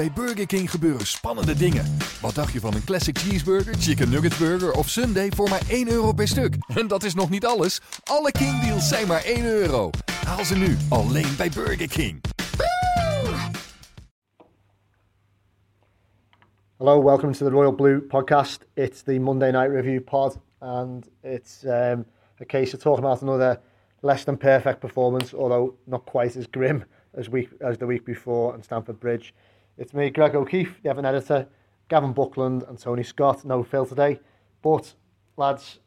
Bij Burger King gebeuren spannende dingen. Wat dacht je van een classic cheeseburger, chicken nugget burger of sundae voor maar 1 euro per stuk? En dat is nog niet alles. Alle King deals zijn maar 1 euro. Haal ze nu alleen bij Burger King. Hello, welcome to the Royal Blue podcast. It's the Monday Night Review pod, and it's um, a case of talking about another less than perfect performance, although not quite as grim as week as the week before on Stamford Bridge. It's me, Greg O'Keefe, the Evan editor, Gavin Buckland, and Tony Scott. No Phil today, but lads,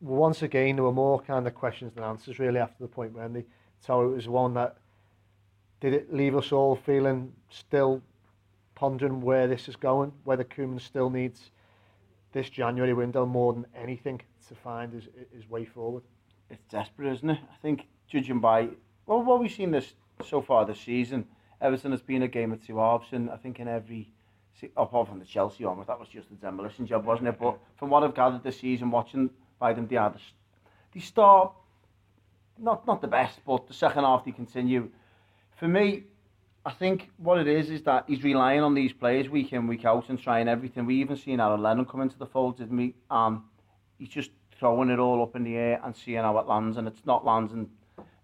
once again there were more kind of questions than answers really after the point, weren't they? So it was one that did it leave us all feeling still pondering where this is going, whether Koeman still needs this January window more than anything to find his, his way forward. It's desperate, isn't it? I think judging by well, what we've seen this so far this season, Everton has been a game of two halves, and I think in every apart from the Chelsea one, that was just a demolition job, wasn't it? But from what I've gathered this season, watching by them, they are the, start not not the best, but the second half they continue. For me, I think what it is is that he's relying on these players week in, week out and trying everything. We even seen Aaron Lennon come into the fold, didn't we? Um, he's just throwing it all up in the air and seeing how it lands, and it's not landing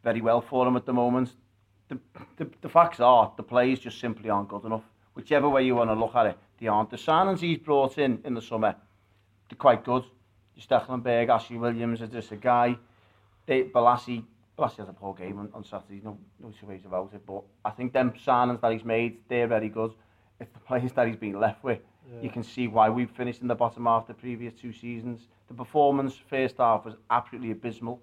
very well for him at the moment. The, the, the facts are the players just simply aren't good enough. Whichever way you want to look at it, they aren't. The signings he's brought in in the summer, they're quite good. Stekelenburg, Ashley Williams is just a guy. They, Bolasie, Bolasie has a poor game on, on Saturday, no, no two ways about it. But I think them signings that he's made, they're very good. It's the players that he's been left with. Yeah. You can see why we've finished in the bottom half the previous two seasons. The performance first half was absolutely abysmal.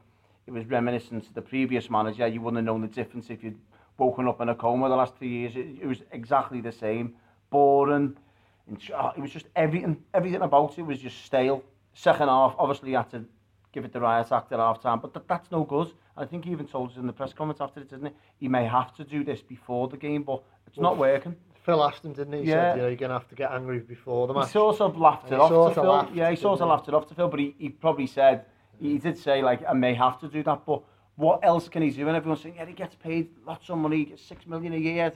It was reminiscent to the previous manager. You wouldn't have known the difference if you'd woken up in a coma the last three years. It, it was exactly the same. Boring. Oh, it was just everything, everything about it was just stale. Second half, obviously, you had to give it the riot act at half time, but th that's no good. I think he even told us in the press comments after it, didn't he? He may have to do this before the game, but it's well, not working. Phil asked him, didn't he? He yeah. said, you know, you're going to have to get angry before the match. He sort of laughed it off to Phil. Laughed, yeah, he sort of laughed it off to Phil, but he, he probably said, he did say, like, I may have to do that, but what else can he do? And everyone's saying, yeah, he gets paid lots of money, he gets six million a year.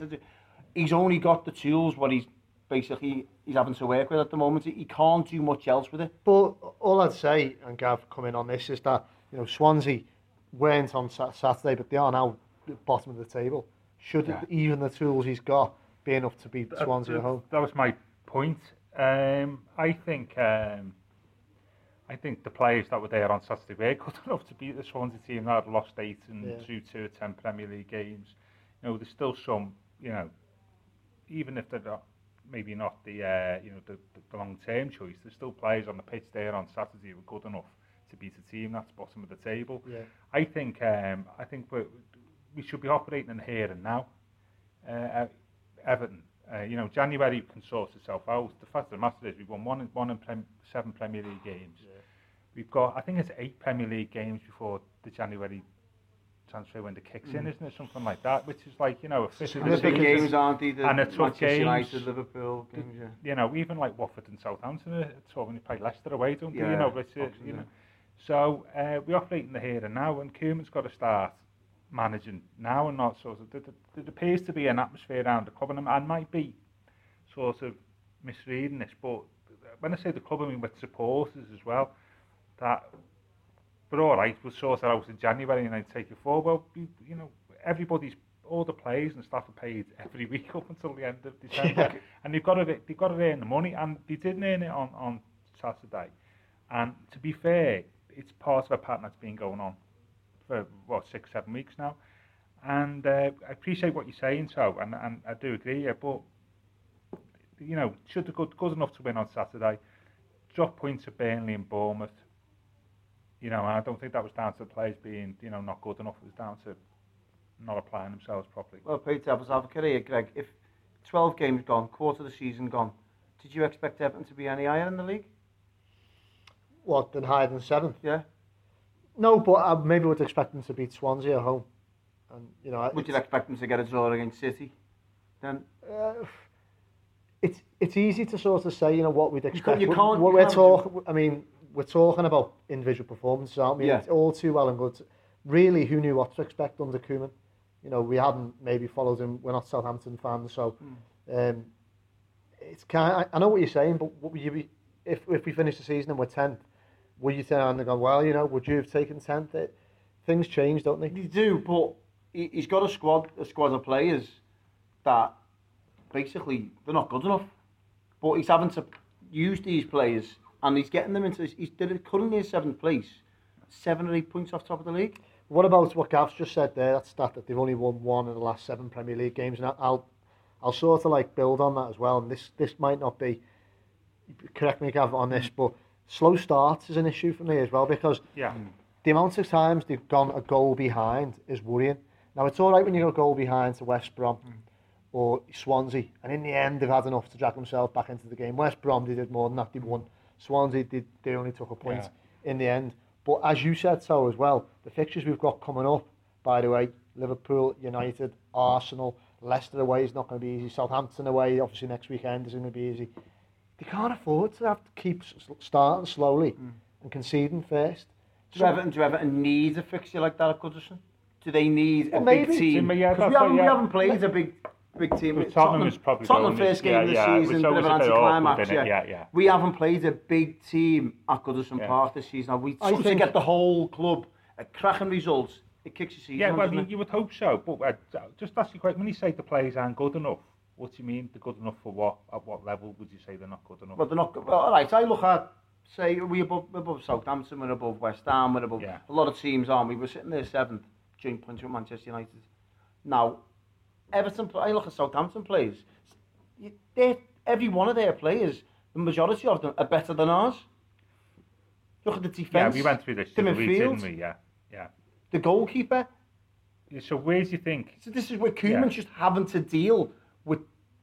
He's only got the tools, what he's basically he's having to work with at the moment. He can't do much else with it. But all I'd say, and Gav coming on this, is that you know Swansea weren't on Saturday, but they are now the bottom of the table. Should yeah. even the tools he's got be enough to beat Swansea at home? That was my point. Um, I think um, I think the players that were there on Saturday were good enough to beat the Swansea team that had lost eight and yeah. drew two or ten Premier League games. You know, there's still some, you know, even if they're not, maybe not the, uh, you know, the, the long-term choice, there's still players on the pitch there on Saturday who were good enough to beat a team that's bottom of the table. Yeah. I think, um, I think we we should be operating in here and now. Uh, Everton, uh, you know, January can sort itself out. The fact of the matter is we've won one, one in prem, seven Premier League games. Yeah. We've got, I think it's eight Premier League games before the January transfer window kicks mm. in, isn't it? Something like that, which is like, you know, a fifth of the big games, aren't they? The and a tough games. United, Liverpool games, yeah. You know, even like Watford and Southampton are tough when you play Leicester away, don't yeah, they? You know, but, uh, you know. So uh, we operate in the here and now, and Koeman's got to start managing now and not sort of, there, there appears to be an atmosphere around the club, and I might be sort of misreading this, but when I say the club, I mean with supporters as well, that we're all right, we'll sort it out in January and then take it forward. Well, you, you know, everybody's, all the players and staff are paid every week up until the end of December. Yeah. And they've got, to, they've got to earn the money, and they didn't earn it on, on Saturday. And to be fair, it's part of a pattern that's been going on for, what, six, seven weeks now. And uh, I appreciate what you're saying, so, and, and I do agree, yeah, but, you know, should have good, good enough to win on Saturday. Drop points at Burnley and Bournemouth you know, I don't think that was down to the players being, you know, not good enough. It was down to not applying themselves properly. Well, Peter, devil's advocate here, Greg. If 12 games gone, quarter of the season gone, did you expect Everton to be any higher in the league? What, than higher than seventh? Yeah. No, but I maybe would expect them to beat Swansea at home. And you know, would you expect them to get a draw against City? Then uh, it's it's easy to sort of say, you know, what we'd expect. You, can't, we're, we're talking. I mean, we're talking about individual performances, aren't we? Yeah. It's all too well and good. Really, who knew what to expect under Koeman? You know, we hadn't maybe followed him. We're not Southampton fans, so mm. um, it's kind. Of, I know what you're saying, but what would you be if if we finish the season and we're tenth? Would you turn around and go, well, you know, would you have taken tenth? Things change, don't they? They do, but he, he's got a squad, a squad of players that basically they're not good enough. But he's having to use these players and he's getting them into. He's currently in seventh place, seven or eight points off top of the league. What about what Gav's just said there? That stat that they've only won one in the last seven Premier League games, and I'll I'll sort of like build on that as well. And this this might not be correct me, Gav, on this, but slow starts is an issue for me as well because yeah. the amount of times they've gone a goal behind is worrying. Now it's all right when you go a goal behind to West Brom mm. or Swansea, and in the end they've had enough to drag themselves back into the game. West Brom they did more than that, they won. Swansea did they only took a point yeah. in the end. But as you said so as well, the fixtures we've got coming up, by the way, Liverpool, United, Arsenal, Leicester away is not going to be easy. Southampton away, obviously next weekend is going to be easy. They can't afford to have to keep starting slowly mm. and conceding first. Do, so, Everton, do Everton need a fixture like that at Goodison? Do they need well, a maybe. big team? Yeah, we, haven't, yeah. we haven't played a big big team. Well, Tottenham, is probably Tottenham first game yeah, of the yeah, season, bit of an anticlimax. Yeah. Yeah, yeah. We haven't played a big team at Goodison yeah. Park this season. We I to get the whole club a cracking results. It kicks your season. Yeah, well, you, you would hope so. But uh, just ask you quick, when you say the players aren't good enough, what do you mean they're good enough for what? At what level would you say they're not good enough? Well, they're not. Well, all right. So I look at say we above above Southampton, we're above West Ham, we're above yeah. a lot of teams. Aren't we? We're sitting there seventh, joint points with Manchester United. Now, Everton, I look at Southampton players, they every one of their players, the majority of them are better than ours. Look at the defence. Yeah, we went through this the midfield, didn't we? Yeah, yeah. The goalkeeper. Yeah, so where do you think? So this is where Koeman's yeah. just having to deal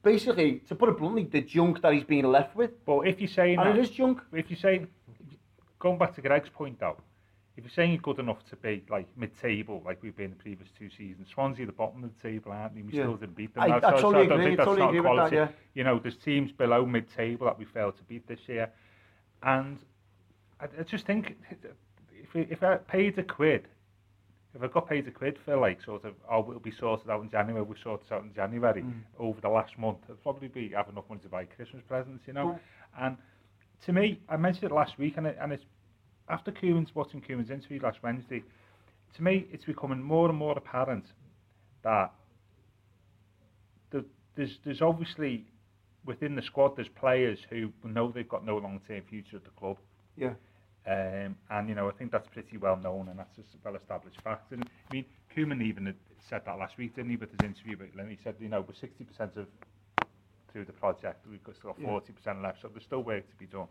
basically, to put it bluntly, the junk that he's being left with. But if you're saying and that, it is junk. If you're saying, going back to Greg's point out, if you're saying you're good enough to be like mid-table, like we've been the previous two seasons, Swansea the bottom of the table, aren't they? We yeah. still didn't beat them. I, I, totally so I don't agree, think that's totally not quality. That, yeah. You know, there's teams below mid-table that we failed to beat this year, and I, I just think if if I paid a quid, if I got paid a quid for like sort of, oh, it'll be sorted out in January, we sort out in January mm. over the last month, I'd probably be have enough money to buy Christmas presents, you know. Yeah. Mm. And to me, I mentioned it last week, and, it, and it's after Cuban's watching Cuban's interview last Wednesday, to me, it's becoming more and more apparent that the, there's, there's obviously within the squad, there's players who know they've got no long term future at the club. Yeah. Um, and, you know, I think that's pretty well known and that's a well-established fact. And, I mean, Koeman even said that last week, didn't he, with his interview with Lynn? He said, you know, we're 60% of through the project, we've got still 40% yeah. left, so there's still work to be done.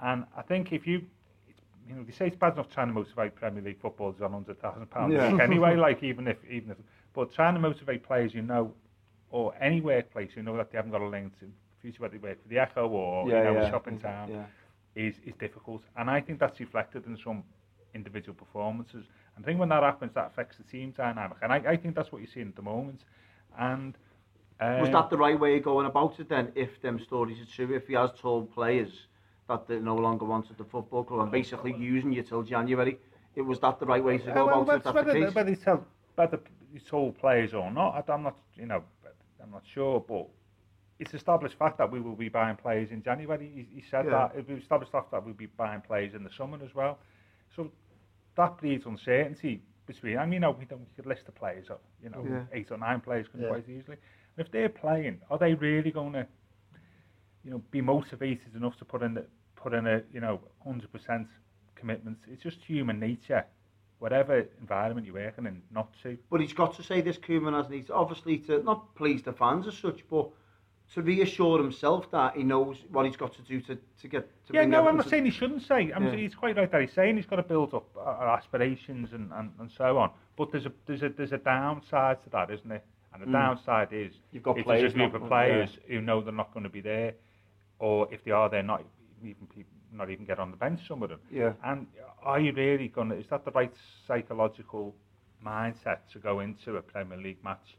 And I think if you, you know, they say it's bad enough trying to motivate Premier League footballers on £100,000 yeah. anyway, like, even if, even if, but trying to motivate players you know, or any workplace you know that they haven't got a link to, future whether they work for the Echo or, yeah, you know, yeah. a shop in town, yeah. Is is difficult. And I think that's reflected in some individual performances. And I think when that happens, that affects the team dynamic. And I, I think that's what you're seeing at the moment. And um, was that the right way of going about it then? If them stories are true, if he has told players that they no longer wanted the football club and basically using you till January. It was that the right way to go well, about it? That's whether, the case. Whether he tell whether he told players or not, I'm not, you know, I'm not sure, but it's established fact that we will be buying players in January. He, he said yeah. that. It's established fact that we'll be buying players in the summer as well. So that breeds uncertainty between. I mean, you know, we, don't, we could list the players of, you know, yeah. eight or nine players yeah. quite easily. And if they're playing, are they really going to, you know, be motivated enough to put in the, put in a you know 100% commitment. It's just human nature, whatever environment you're working in, not to. But he's got to say this, Koeman, has he? Obviously, to not please the fans as such, but to reassure himself that he knows what he's got to do to, to get to yeah no I'm not saying he shouldn't say I mean yeah. he's quite right that he's saying he's got to build up uh, aspirations and, and, and so on but there's a there's a there's a downside to that isn't it and the mm. downside is you've got players a group of players yeah. who know they're not going to be there or if they are they're not even people not even get on the bench, some of them. Yeah. And are you really going to, is that the right psychological mindset to go into a Premier League match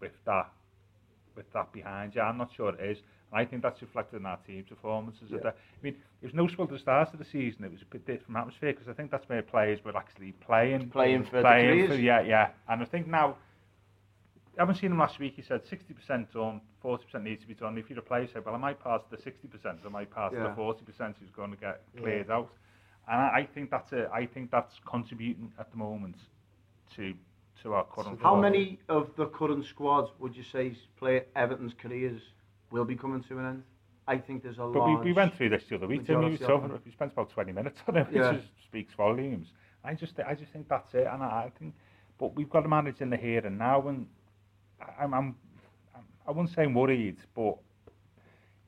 with that with that behind you? I'm not sure it is. And I think that's reflected in our team's performances. Yeah. I mean, it was noticeable at the start of the season. It was a bit different atmosphere because I think that's where players were actually playing. Playing for playing for, Yeah, yeah. And I think now, I haven't seen him last week. He said 60% done, 40% needs to be done. If you're a player, say, well, I might pass the 60%, I might pass yeah. the 40% who's going to get cleared yeah. out. And I, I think that's a, I think that's contributing at the moment to to our current. How many of the current squads would you say play Everton's careers will be coming to an end? I think there's a but large. But we, we went through this the other week. We, we spent about 20 minutes on it, which yeah. speaks volumes. I just, I just think that's it, and I, I think, but we've got to manage in the here and now, and I'm, I'm, I wouldn't say I'm worried, but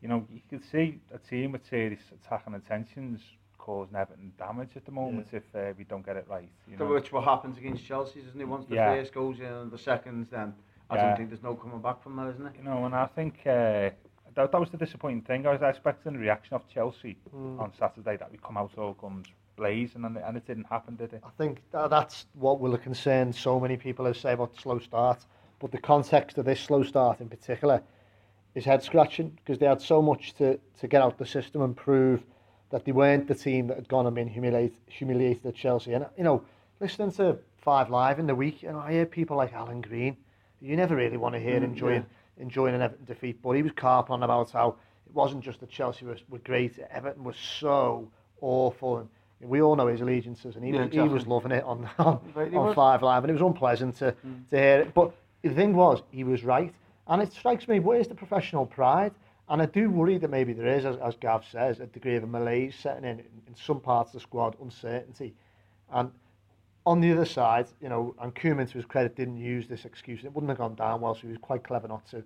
you know, you can see a team with serious attacking intentions causing Everton damage at the moment yeah. if uh, we don't get it right. You know? Which what happens against Chelsea, isn't it? Once the yeah. first goes in and the seconds, then I yeah. don't think there's no coming back from that, isn't it? You know, and I think uh, that, that was the disappointing thing. I was expecting the reaction of Chelsea mm. on Saturday that we come out all guns blazing, and, and it didn't happen, did it? I think that, that's what will concern so many people who say about slow start. But the context of this slow start in particular is head scratching because they had so much to, to get out the system and prove that they weren't the team that had gone and been humiliated, humiliated at Chelsea. And, you know, listening to Five Live in the week, you know, I hear people like Alan Green, you never really want to hear mm, enjoying yeah. enjoying an Everton defeat, but he was carping about how it wasn't just that Chelsea was, were great, Everton was so awful. And we all know his allegiances, and he, yeah, exactly. he was loving it on on, on Five Live, and it was unpleasant to, mm. to hear it. But the thing was, he was right. And it strikes me, where's the professional pride? And I do worry that maybe there is, as, as Gav says, a degree of a malaise setting in in some parts of the squad, uncertainty. And on the other side, you know, and Koeman, to his credit, didn't use this excuse. It wouldn't have gone down well, so he was quite clever not to.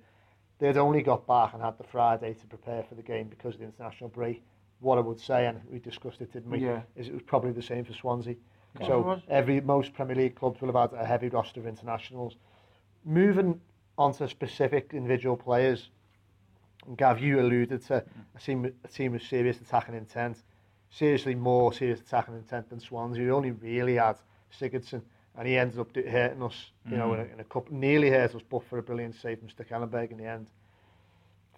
They'd only got back and had the Friday to prepare for the game because of the international break. What I would say, and we discussed it, didn't we, yeah. is it was probably the same for Swansea. Yeah. So every most Premier League clubs will have had a heavy roster of internationals. Moving on to specific individual players, and Gav, you alluded to a team, a team with serious attacking intent, seriously more serious attacking intent than Swansea. We only really had Sigurdsson, and he ended up hurting us, you mm. know, in a, in a couple, nearly hurt us, but for a brilliant save from Stekelenburg in the end.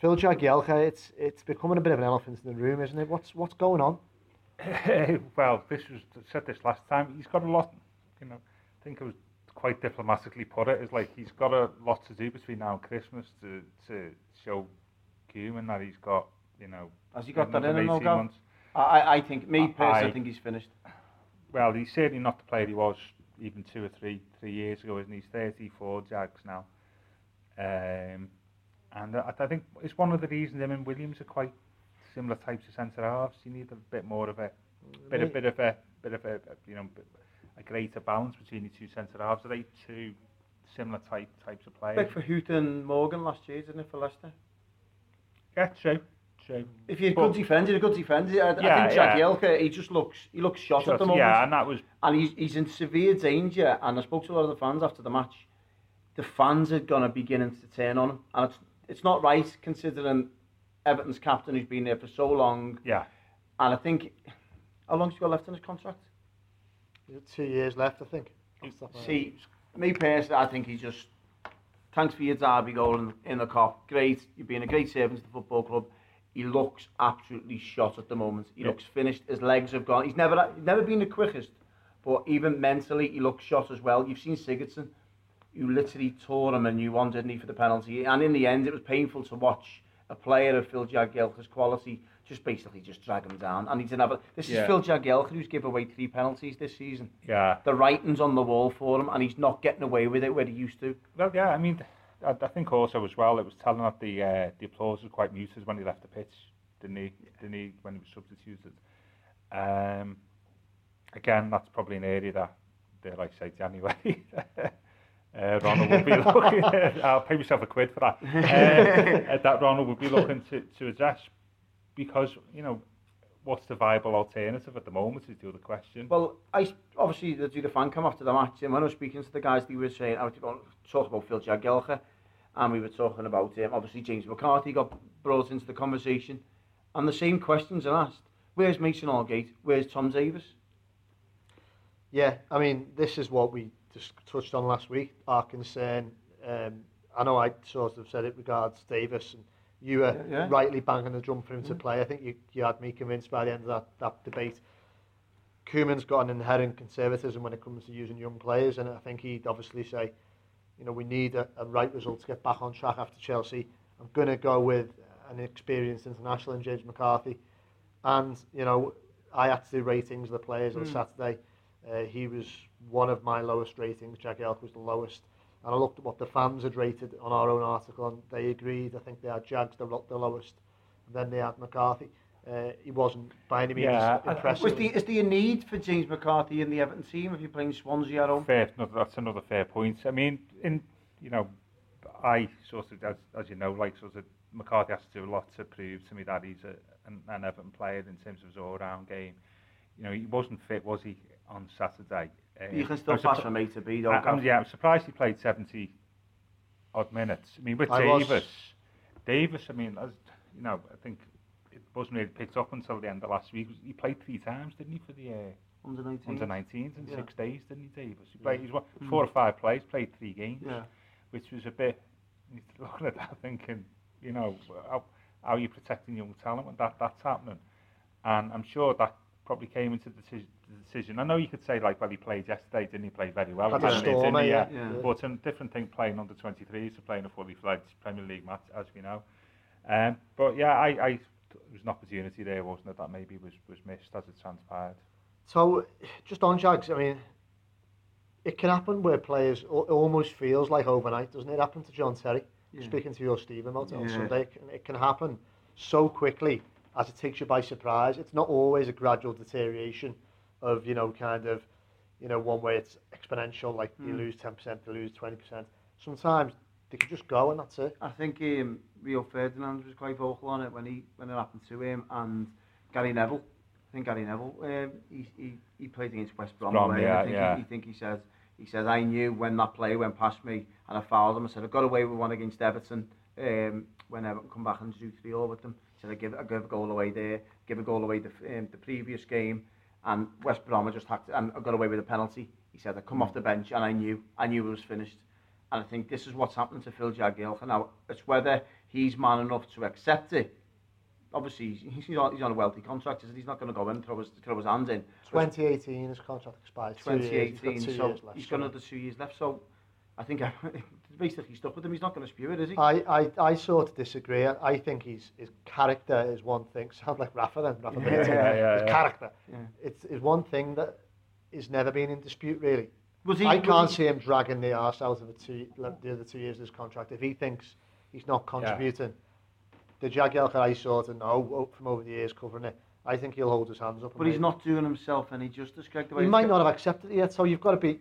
Phil Jagielka, it's it's becoming a bit of an elephant in the room, isn't it? What's what's going on? well, this was said this last time. He's got a lot, you know. I think it was quite diplomatically put it. it. Is like he's got a lot to do between now and Christmas to to show Koeman that he's got, you know. Has he got that in him, months. I I think me personally, I, I think he's finished. Well, he's certainly not the player he was even two or three three years ago, isn't he? He's 34 Jags now. Um, and I, I think it's one of the reasons him and Williams are quite similar types of centre halves. You need a bit more of a bit of bit of a bit of a you know a greater balance between the two centre halves. Are they two similar type types of players? Big for Huth and Morgan last year, didn't it, for Leicester? Yeah, true. True. If you're a good defender, you're a good defender. I, yeah, I think Jack yeah. he just looks he looks shot, shot at the moment. Yeah, and that was and he's he's in severe danger. And I spoke to a lot of the fans after the match. The fans are gonna beginning to turn on him, and it's it's not right considering Everton's captain who's been there for so long. Yeah. And I think how long's he got left in his contract? Two years left, I think. See, me personally, I think he's just Thanks for your derby goal in, in the cup. Great. You've been a great servant to the football club. He looks absolutely shot at the moment. He yeah. looks finished. His legs have gone. He's never he's never been the quickest, but even mentally, he looks shot as well. You've seen Sigurdsson, you literally tore him and you one, didn't he, for the penalty? And in the end, it was painful to watch a player of Phil Jagielka's quality just basically just drag him down. And he didn't have a, this yeah. is Phil Jagielka who's given away three penalties this season. Yeah. The writing's on the wall for him and he's not getting away with it where he used to. Well, yeah, I mean, I, I think also as well, it was telling that the uh, the applause was quite muted when he left the pitch, didn't he? Didn't he, when he was substituted? Um, again, that's probably an area that, dare I say, anyway. Uh, Ronald will be looking. I'll pay myself a quid for that. Uh, that Ronald will be looking to, to address because you know what's the viable alternative at the moment is the other question. Well, I obviously they do the fan come after the match, and when I was speaking to the guys, they were saying I was talk about Phil Jagielka, and we were talking about him. Um, obviously, James McCarthy got brought into the conversation, and the same questions are asked: Where's Mason Holgate? Where's Tom Davies? Yeah, I mean, this is what we just touched on last week, our concern. Um, I know I sort of said it regards Davies and you were yeah, rightly banging the drum for him mm. to play. I think you, you had me convinced by the end of that, that debate. Koeman's got an inherent conservatism when it comes to using young players, and I think he'd obviously say, you know, we need a, a right result to get back on track after Chelsea, I'm going to go with an experienced international in James McCarthy. And, you know, I had to do ratings of the players mm. on. Saturday. Uh, he was one of my lowest ratings. Jagielka was the lowest. And I looked at what the fans had rated on our own article, and they agreed. I think they had Jags the, the lowest. And then they had McCarthy. Uh, he wasn't by any means yeah, impressive. Was the, is there a need for James McCarthy in the Everton team if you're playing Swansea at home? Fair, no, that's another fair point. I mean, in you know, I sort of, as, as you know, like sort of McCarthy has to do a lot to prove to me that he's a, an, an Everton player in terms of his all-round game. You know, he wasn't fit, was he, on Saturday? Uh, you can still pass from A to B, though. I, I'm, yeah, I'm surprised he played 70 odd minutes. I mean, with I Davies, was... Davies, I mean, as, you know, I think it wasn't really picked up until the end of last week. He played three times, didn't he, for the uh, under 19s? Under 19s in yeah. six days, didn't he, Davies? He played, yeah. he's mm. four or five plays, played three games, yeah. which was a bit, looking at that thinking, you know, how, how are you protecting young talent when that, that's happening? And I'm sure that probably came into the decision, the decision. I know you could say, like, well, he played yesterday, didn't he play very well? Had a storm, yeah. Yeah. yeah. But it's a different thing playing under 23s to playing a fully fledged Premier League match, as we know. Um, but yeah, I, I, there was an opportunity there, wasn't it, that maybe was, was missed as it transpired. So, just on Jags, I mean, it can happen where players, it almost feels like overnight, doesn't it? Happen to John Terry, yeah. speaking to your Stephen about it yeah. on Sunday. It can, it can happen so quickly as it takes you by surprise. It's not always a gradual deterioration of, you know, kind of, you know, one way it's exponential, like mm. you lose 10%, you lose 20%. Sometimes they could just go and that's it. I think um, Rio Ferdinand was quite vocal on it when he when it happened to him and Gary Neville. I think Gary Neville, um, he, he, he played against West Brom. Brom yeah, I think yeah. He, he think he said, he says, I knew when that player went past me and I fouled him. I said, I got away with one against Everton um, when Everton come back and do 3 all with them. He said, I give, I give a goal away there, give a goal away the, um, the previous game and West Brom just hacked and got away with a penalty. He said, I come off the bench and I knew, I knew it was finished. And I think this is what's happened to Phil Jagielka. Now, it's whether he's man enough to accept it. Obviously, he's, he's, on, he's on a wealthy contract, and he's not going to go in and throw his, throw his hand in. 2018, his contract expires. 2018, he's got two so years left, he's got another two years left. So I think basically stuck with him. He's not going to spew it, is he? I, I, I sort of disagree. I think he's, his character is one thing. Sound like Rafa then, Rafa yeah, yeah, yeah, his yeah. character. Yeah. It's, it's one thing that is never been in dispute, really. Was he, I can't he... see him dragging the arse out of the, two, the other two years of his contract. If he thinks he's not contributing, yeah. the Jagielka I sort of know from over the years covering it, I think he'll hold his hands up. But he's not doing himself any justice, Greg. The way he might not have accepted it yet, so you've got to be.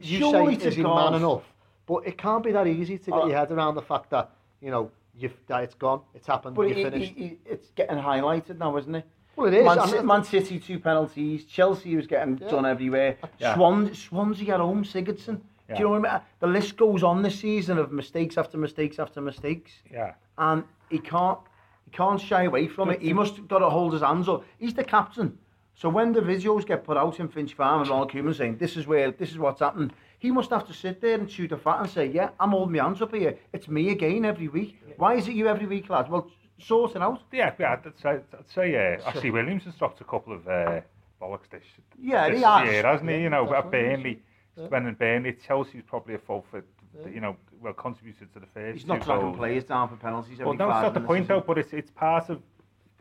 You Surely say, is he man enough? But it can't be that easy to get uh, your head around the fact that, you know, you've, that it's gone, it's happened, but you're finished. He, he, it's getting highlighted now, isn't it? Well, it is. Man, I mean, Man City, two penalties. Chelsea was getting yeah. done everywhere. Yeah. Swan, Swansea at home, Sigurdsson. Yeah. Do you know what I mean? The list goes on this season of mistakes after mistakes after mistakes. Yeah. And he can't he can't shy away from it. He must have got to hold his hands up. He's the captain. So when the videos get put out in Finch Farm and Ronald Koeman saying this is where this is what's happened, he must have to sit there and chew the fat and say, yeah, I'm holding my hands up here. It's me again every week. Why is it you every week, lads? Well, sorting out. Yeah, yeah I'd say, I'd say uh, Ashley Williams has dropped a couple of uh, bollocks this, yeah, this he has. year, hasn't he? You know, at Burnley, yeah. when Burnley, Chelsea's probably a fault for, yeah. you know, well contributed to the first. He's not dragging players down for penalties. Well, no, it's not the point though, but it's it's part of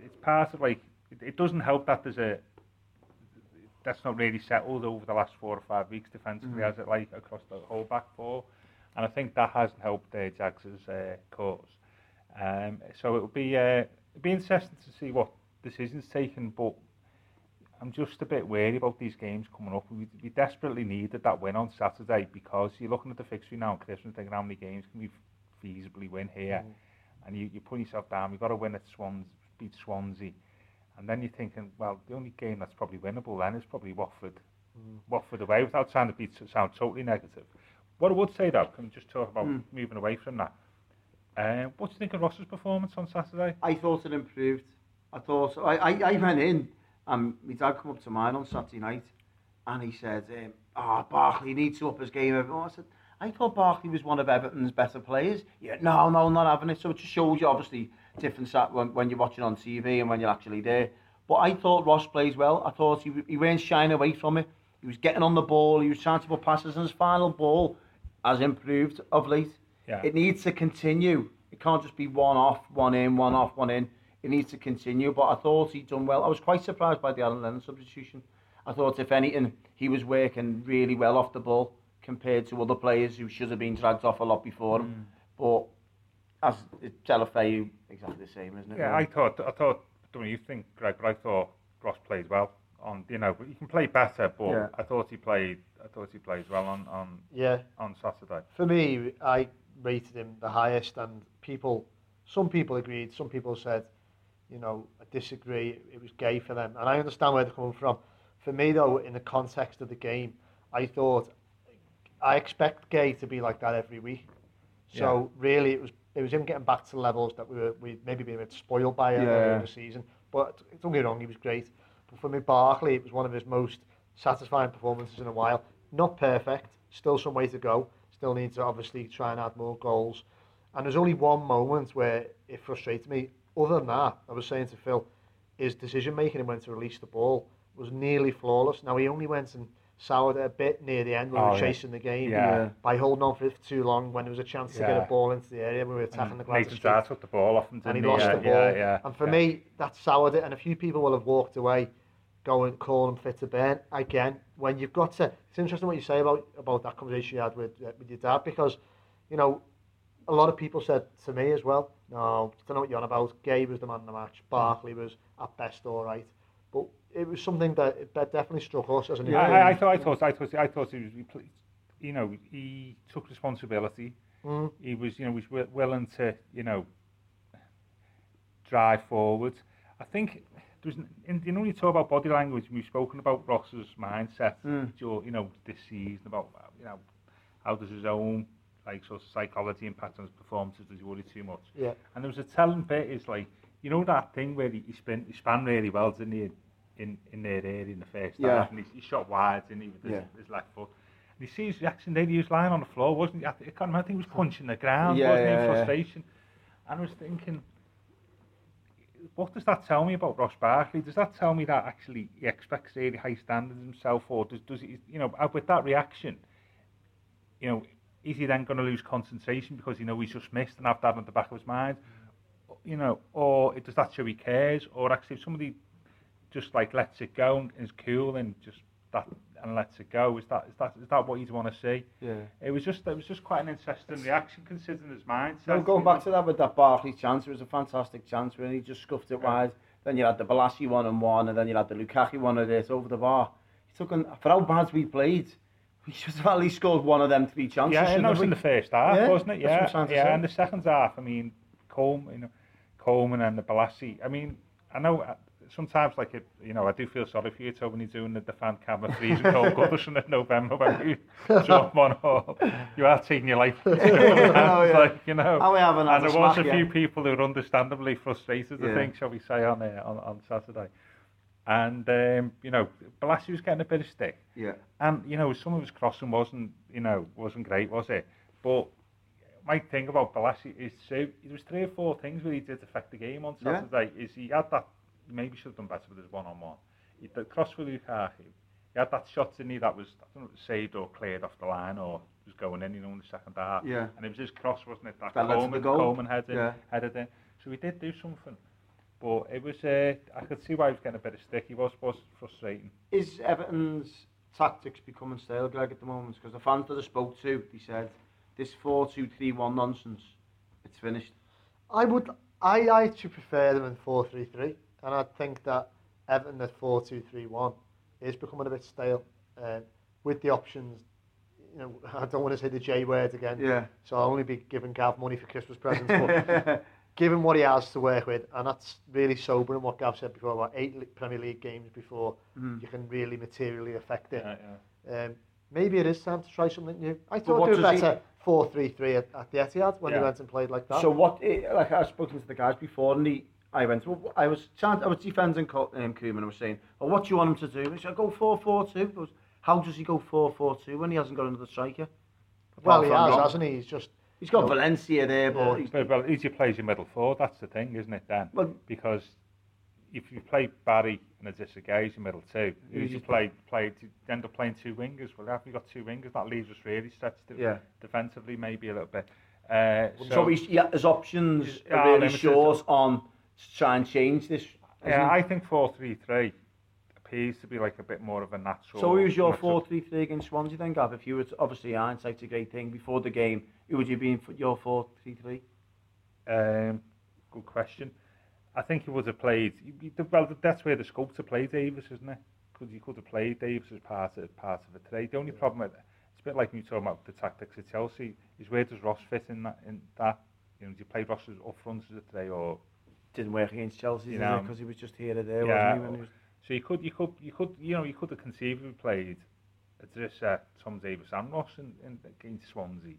it's part of like it, it doesn't help that there's a that's not really settled over the last four or five weeks defensively, mm. as it like across the whole back four, and I think that hasn't helped uh, Jags's uh, cause. Um, so it'll be uh, it'll be interesting to see what decisions taken, but I'm just a bit wary about these games coming up. We, we desperately needed that win on Saturday because you're looking at the fixture now on Christmas, thinking how many games can we feasibly win here, mm. and you, you put yourself down. We've got to win at Swans, beat Swansea, and then you're thinking, well, the only game that's probably winnable then is probably Watford. Mm. Watford away, without trying to be sound totally negative. What I would say though, can we just talk about mm. moving away from that? Uh, what do you think of Ross's performance on Saturday? I thought it improved. I thought I, I, I went in and my dad come up to mine on Saturday night and he said, um, "Ah, oh, Barkley needs to up his game." I said, "I thought Barkley was one of Everton's better players." Yeah, no, no, not having it. So it just shows you obviously different when, when you're watching on TV and when you're actually there. But I thought Ross plays well. I thought he he weren't shying away from it. He was getting on the ball. He was trying to put passes, and his final ball has improved of late. Yeah. It needs to continue It can't just be one off, one in, one off, one in. It needs to continue. But I thought he'd done well. I was quite surprised by the Aaron Lennon substitution. I thought, if anything, he was working really well off the ball compared to other players who should have been dragged off a lot before him. Mm. But as Deulofeu, exactly the same, isn't it? Yeah, I thought, I thought, don't you think, Greg, but I thought Ross played well on, you know, he can play better, but yeah. I thought he played, I thought he played well on, on, yeah. on Saturday. For me, I rated him the highest, and people, some people agreed, some people said, you know, I disagree, it was Gueye for them, and I understand where they're coming from. For me, though, in the context of the game, I thought I expect Gueye to be like that every week. So yeah. really, it was it was him getting back to levels that we were we maybe been a bit spoiled by yeah. earlier in the season. But don't get me wrong, he was great. But for me, Barkley, it was one of his most satisfying performances in a while. Not perfect, still some way to go. Still needs to obviously try and add more goals. And there's only one moment where it frustrated me. Other than that, I was saying to Phil, his decision making and when to release the ball was nearly flawless. Now he only went and soured it a bit near the end when we were oh, chasing yeah. the game. Yeah. by holding on for too long when there was a chance to get a ball into the area when we were attacking and the Glasgow Nathan Starr took the ball off him and he lost yeah, the ball. and for me that soured it and a few people will have walked away going calling fit to burn again. When you've got to it's interesting what you say about about that conversation you had with uh, with your dad because you know a lot of people said to me as well no I don't know what you're on about. Gueye was the man in the match. Barkley was at best all right but it was something that, that definitely struck us as an. Yeah, I, I, thought, I thought, I thought, I thought he was, you know, he took responsibility. Mm. He was, you know, was willing to, you know, drive forward. I think there's, in, you know, when you talk about body language, we've spoken about Ross's mindset, mm. you know, this season about, you know, how does his own like sort of psychology impact on his performances? Does he worry too much? Yeah. And there was a telling bit is like you know that thing where he, he, spin, he span really well, didn't he, in, in their area in the first yeah. half, and he, he shot wide, didn't he, with his, yeah. his left foot. And you see his reaction there, he was lying on the floor, wasn't he? I, can't remember, I think he was punching the ground, yeah, wasn't yeah, he, in frustration. Yeah. And I was thinking, what does that tell me about Ross Barkley? Does that tell me that actually he expects really high standards himself, or does, does he, you know, uh, with that reaction, you know, is he then going to lose concentration because he knows he's just missed and have that at the back of his mind? You know, or does that show he cares? Or actually, if somebody just like lets it go and is cool and just that and lets it go, is that is that is that what you'd want to see? Yeah. It was just it was just quite an interesting reaction considering his mindset. No, going back to that with that Barkley chance, it was a fantastic chance when he just scuffed it yeah. wide. Then you had the Bolasie one and one, and then you had the Lukaku one of this over the bar. He took an, for how bad we played. We should have at least scored one of them three chances. Yeah, and that was in the first half, yeah, wasn't it? Yeah, yeah. In the second half, I mean, Coleman, you know, Coleman and the Bolasie. I mean, I know uh, sometimes, like, it, you know, I do feel sorry for you, Toby, when you're doing the, the fan camera freezing cold Goodison in November when you jump on all. You are taking your life. oh, yeah. like, you know. Oh, we haven't and there was a few people who were understandably frustrated, yeah. I think, shall we say, on, uh, on, on Saturday. And, um, you know, Bolasie was getting a bit of stick. Yeah. And, you know, some of his crossing wasn't, you know, wasn't great, was it? But my thing about Bolasie is there was three or four things where he did affect the game on Saturday. Yeah. Is he had that maybe should have done better with his one on one. He did cross for Lukaku. He had that shot in he that was I don't know saved or cleared off the line or was going in, you know, in the second half. Yeah. And it was his cross, wasn't it? That, that Coleman, Coleman headed, yeah. headed in. So he did do something. But it was, uh, I could see why he was getting a bit of stick. He was, was frustrating. Is Everton's tactics becoming stale, Greg, at the moment? Because the fans that I spoke to, he said, this four two three one nonsense. It's finished. I would. I I actually prefer them in four three three, and I think that Everton at four two three one is becoming a bit stale. Um, with the options, you know, I don't want to say the J word again. Yeah. So I'll only be giving Gav money for Christmas presents, but given what he has to work with, and that's really sobering. What Gav said before about eight Premier League games before mm. you can really materially affect it. Yeah, yeah. Um, maybe it is time to try something new. I thought do better. He... 4-3-3 at, at the Etihad when yeah. he went and played like that. So what, like I spoke to the guys before and he, I went, well, I was chant, I was defending um, Koeman and I was saying, well, what do you want him to do? And he said, go 4-4-2. Was, How does he go 4-4-2 when he hasn't got another striker? Well, well he has, hasn't he? He's just... He's got you Valencia there, but... Yeah. He's, but well, easier plays your middle four, that's the thing, isn't it, Dan? Well, Because if you play Barry and Idrissa Gueye in middle two, who you play play to end up playing two wingers? Well, haven't you got two wingers? That leaves us really stretched yeah. defensively, maybe a little bit. Uh, So, so, he's, yeah, his options are really limited. short on to try and change this. yeah, I think 4-3-3 appears to be like a bit more of a natural. so who's your natural- 4-3-3 against Swansea then, Gav? If you were, to, obviously hindsight's a great thing, before the game, who would you be in for your 4-3-3? Um, good question. I think he would have played. Well, that's where the scope to play Davis, isn't it? Because he could have played Davis as part of part of it today. The only yeah. problem with it's a bit like you talking about the tactics at Chelsea is where does Ross fit in that? In that, you know, do you play Ross as up front as it today or didn't work against Chelsea? You know, because he was just here or there. Yeah. Wasn't he, when he was... So you could, you could, you could, you know, you could have conceivably played Adrissa, Tom Davis, and Ross in, in, against Swansea,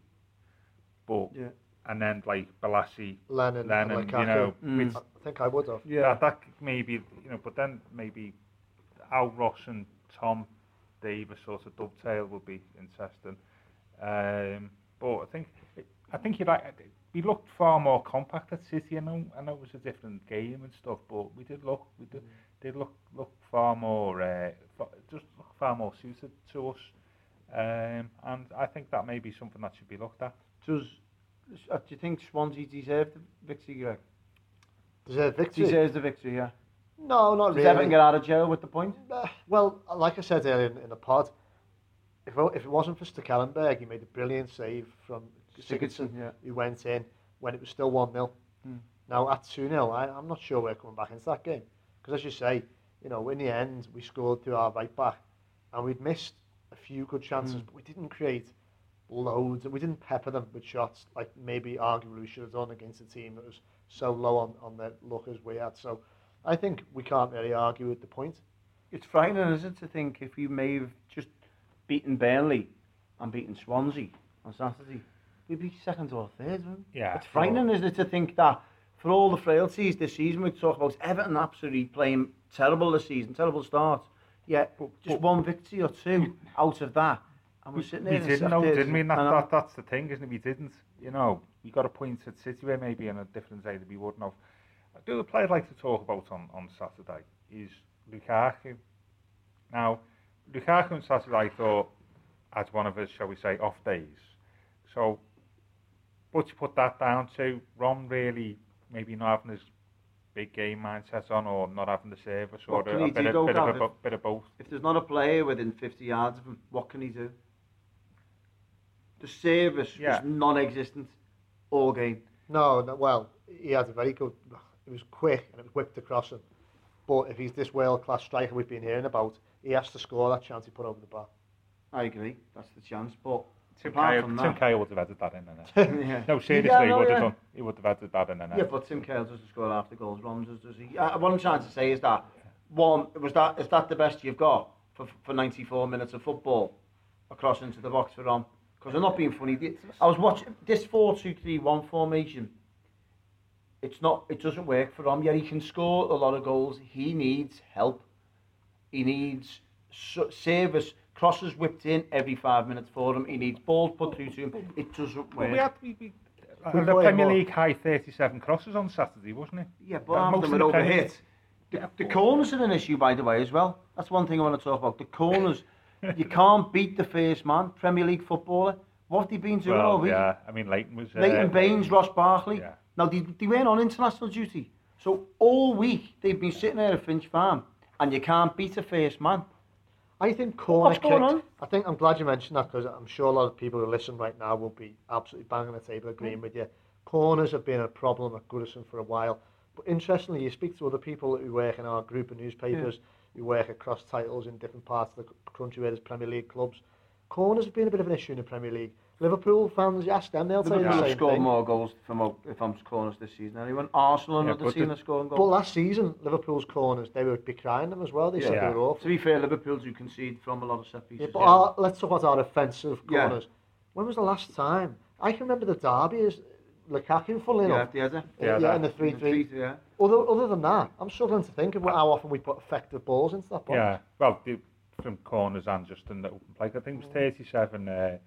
but. Yeah and then like Bolasie, Lennon, Lennon, and you know, Mm. I think I would have. Yeah. that, that maybe you know, but then maybe Al Ross and Tom Davies sort of dovetail would be interesting. Um, but I think I think you're right. We looked far more compact at City. I know I know it was a different game and stuff, but we did look we did did look look far more uh, just look far more suited to us. Um, and I think that may be something that should be looked at. Does, do you think Swansea deserved the victory, Greg? Deserved victory? Deserves the victory, yeah. No, not Does really. Everton get out of jail with the point? Uh, well, like I said earlier in, in the pod, if it, if it wasn't for Stekelenburg, he made a brilliant save from Sigurdsson, yeah. who went in when it was still 1 0. Hmm. Now, at 2 0, I'm not sure we're coming back into that game. Because, as you say, you know, in the end, we scored through our right back and we'd missed a few good chances, Hmm. but we didn't create loads. We didn't pepper them with shots like maybe arguably we should have done against a team that was so low on, on their luck as we had. So I think we can't really argue with the point. It's frightening, isn't it, to think if you may have just beaten Burnley and beaten Swansea on Saturday, we'd be second or third, wouldn't we? Yeah, It's frightening, isn't it, to think that for all the frailties this season, we talk about Everton absolutely playing terrible this season, terrible start. Yeah, just one victory or two out of that. And we're sitting there We didn't know, didn't we? And that, that, that's the thing, isn't it? We didn't. You know, we got a point at City where maybe in a different day that we wouldn't have. The player I'd like to talk about on, on Saturday is Lukaku. Now, Lukaku on Saturday I thought had one of his, shall we say, off days. So, but you put that down to Ron really maybe not having his big game mindset on or not having the service or What can a, he bit, of, bit, of a, bit of both. if there's not a player within 50 yards of him, what can he do? The service Yeah. was non-existent all game. No, no, well, he had a very good. It was quick and it was whipped across him. But if he's this world class striker we've been hearing about, he has to score that chance he put over the bar. I agree, that's the chance. But Tim apart Cahill, Tim that, Cahill would have headed that in there. yeah. No, seriously, Yeah, he no, would have done. He would have headed that in there. Yeah, but Tim Cahill doesn't score half the goals. Ron does, does he? Uh, what I'm trying to say is that one was that is that the best you've got for for 94 minutes of football across into the box for Ron? Because I'm not being funny. I was watching this 4-2-3-1 formation. It's not. It doesn't work for him. Yeah, he can score a lot of goals. He needs help. He needs service. Crosses whipped in every five minutes for him. He needs balls put through to him. It doesn't Well, work. we had we, we, uh, We the Premier more. League high 37 crosses on Saturday, wasn't it? Yeah, but Uh, half of them of are the Premier- overhit. The, the corners are an issue, by the way, as well. That's one thing I want to talk about. The corners, you can't beat the first man, Premier League footballer. What have they been doing all week? yeah. I mean, Leighton was. Uh, Leighton Baines, Ross Barkley. Yeah. Now, they, they weren't on international duty. So all week, they've been sitting there at Finch Farm, and you can't beat a first man. I think corner What's going kicks- on? I think I'm glad you mentioned that because I'm sure a lot of people who listen right now will be absolutely banging the table agreeing with you. Corners have been a problem at Goodison for a while. But interestingly, you speak to other people who work in our group of newspapers, you work across titles in different parts of the country where there's Premier League clubs. Corners have been a bit of an issue in the Premier League. Liverpool fans, you ask them, they'll tell you the same scored thing. more goals from if I'm corners this season. Anyone? Arsenal are yeah, not the team scoring goals. But last season, Liverpool's corners, they would be crying them as well. They yeah. said yeah. they were awful. To be fair, Liverpool do concede from a lot of set pieces. Yeah, but yeah. Our, let's talk about our offensive corners. Yeah. When was the last time? I can remember the derby is Lukaku full enough. Yeah, the other. Yeah, yeah, in the 3-3. Yeah. Other, other than that, I'm struggling to think of how often we put effective balls into that box. Yeah. Well, the, from corners and just in the open play. I think it was 37 uh,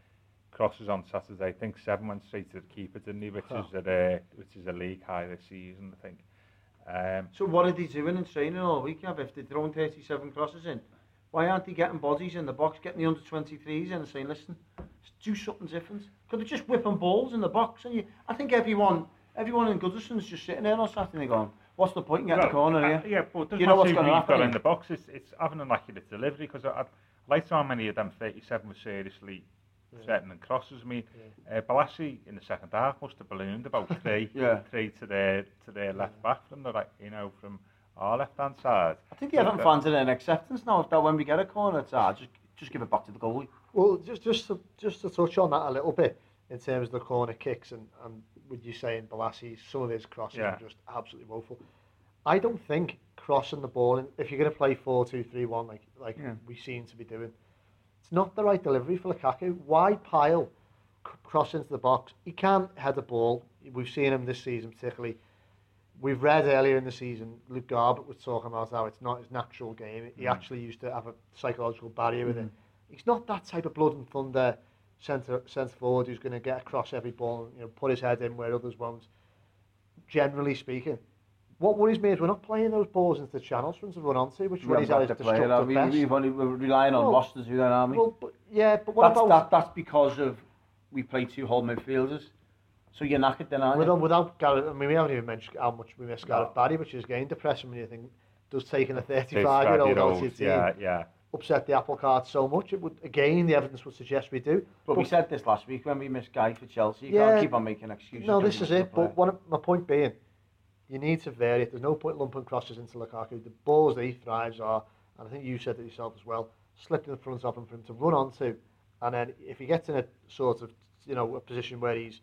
crosses on Saturday. I think seven went straight to the keeper, didn't he? Which Huh. is a uh, which is a league high this season, I think. Um, So what are they doing in training all week? Have if they're throwing 37 crosses in? Why aren't they getting bodies in the box, getting the under 23s in and saying, listen, do something different? Could they're just whipping balls in the box? And you, I think everyone, everyone in Goodison's just sitting there on Saturday going, what's the point in getting well, the corner here? Uh, yeah, but there's you know what's going to happen. in the box. It's, it's having an accurate delivery because I'd like to how many of them 37 were seriously yeah. threatening crosses. I mean, yeah. uh, Bolasie in the second half must have ballooned about three, yeah. three to their to their left back from the right, you know, from our left hand side. I think the Everton fans are in acceptance now that when we get a corner, it's ah, just just give it back to the goalie. Well, just just to, just to touch on that a little bit in terms of the corner kicks and and with you saying Bolasie, some of his crosses yeah. are just absolutely woeful. I don't think crossing the ball, in, if you're going to play 4-2-3-1 like like yeah. we seem to be doing, it's not the right delivery for Lukaku. Why pile cross into the box? He can't head the ball. We've seen him this season particularly. We've read earlier in the season, Luke Garbutt was talking about how it's not his natural game. He mm. actually used to have a psychological barrier mm. with it. He's not that type of blood and thunder centre centre forward who's going to get across every ball, and, you know, put his head in where others won't. Generally speaking, what worries me is we're not playing those balls into the channels for him to run onto, which really is his destructive we, best. We've only, we're relying on well, Rosters who then, aren't we? Well, but, yeah, but what that's, about... That, that's because of we play two whole midfielders. So you're knackered then, aren't without, you? Without Gareth, I mean, we haven't even mentioned how much we miss Gareth no. Barry, which is again depressing when you think does taking a 35-year-old out of your team yeah, yeah. Upset the apple cart so much. It would again, the evidence would suggest we do. But, but we said this last week when we missed Gueye for Chelsea. You yeah, can't keep on making excuses. No, this is it. But one of, my point being, you need to vary it. There's no point lumping crosses into Lukaku. The balls that he thrives are, and I think you said it yourself as well, slipped in front of him for him to run onto, and then if he gets in a sort of you know a position where he's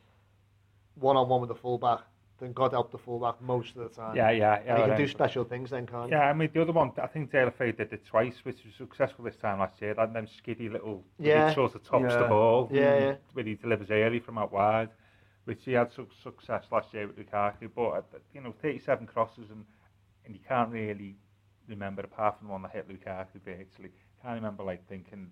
one on one with the fullback, then God help the fullback most of the time. Yeah, yeah, yeah. And he can do special things then, can't Yeah, I mean the other one, I think Deulofeu did it twice, which was successful this time last year. That them skiddy little, yeah, he sort of tops yeah. the ball. Yeah, yeah. When he delivers early from out wide, which he had su- success last year with Lukaku. But uh, you know, 37 crosses and and you can't really remember apart from the one that hit Lukaku virtually. Can't remember like thinking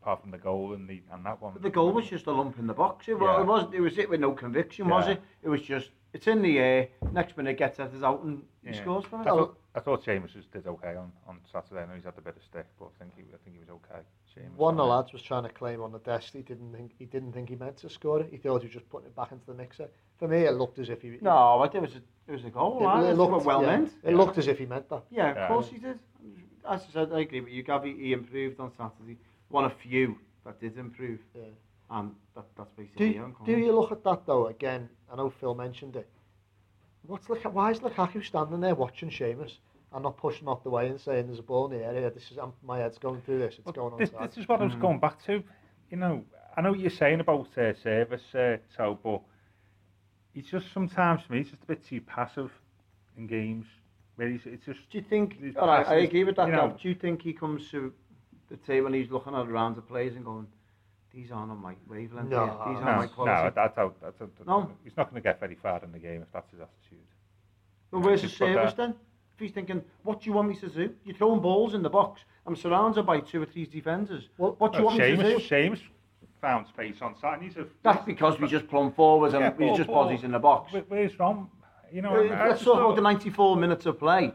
apart from the goal and the and that one. But the goal was just a lump in the box. It, yeah. it wasn't. It was it with no conviction, yeah. was it? It was just it's in the air. Next minute gets it out and he yeah. scores from it. I thought, I thought Seamus did okay on, on Saturday. I know he's had a bit of stick, but I think he I think he was okay. Seamus One of the lads was trying to claim on the desk he didn't think he didn't think he meant to score it. He thought he was just putting it back into the mixer. For me, it looked as if he. No, it was a it was a goal. It, it looked well yeah, meant. It yeah. looked as if he meant that. Yeah, of course he did. As I said, I agree with you. Gavi, he improved on Saturday. One of few that did improve. Yeah. And that, that's basically do, do you look at that though again? I know Phil mentioned it. What's Lukaku, why is Lukaku standing there watching Seamus and not pushing off the way and saying there's a ball in the area? This is I'm, my head's going through this. It's well, going on. This, this is what mm. I was going back to. You know, I know what you're saying about uh, service, uh, so but it's just sometimes for me it's just a bit too passive in games. Where he's, it's just. Do you think? All right, I agree with that. You know, do you think he comes to the table and he's looking at rounds of players and going, these aren't on my wavelength. No, here. these no, my quality. No, that's how, that's how, no. He's not going to get very far in the game if that's his attitude. Well, where's the service then? If he's thinking, what do you want me to do? You're throwing balls in the box. I'm surrounded by two or three defenders. What, what do you want Seamus, me to do? Seamus found space on side. He's a, That's because we just plumb forwards and yeah, we just bodies in the box. Where, where's Rom? You know, uh, let's talk about the 94 minutes of play.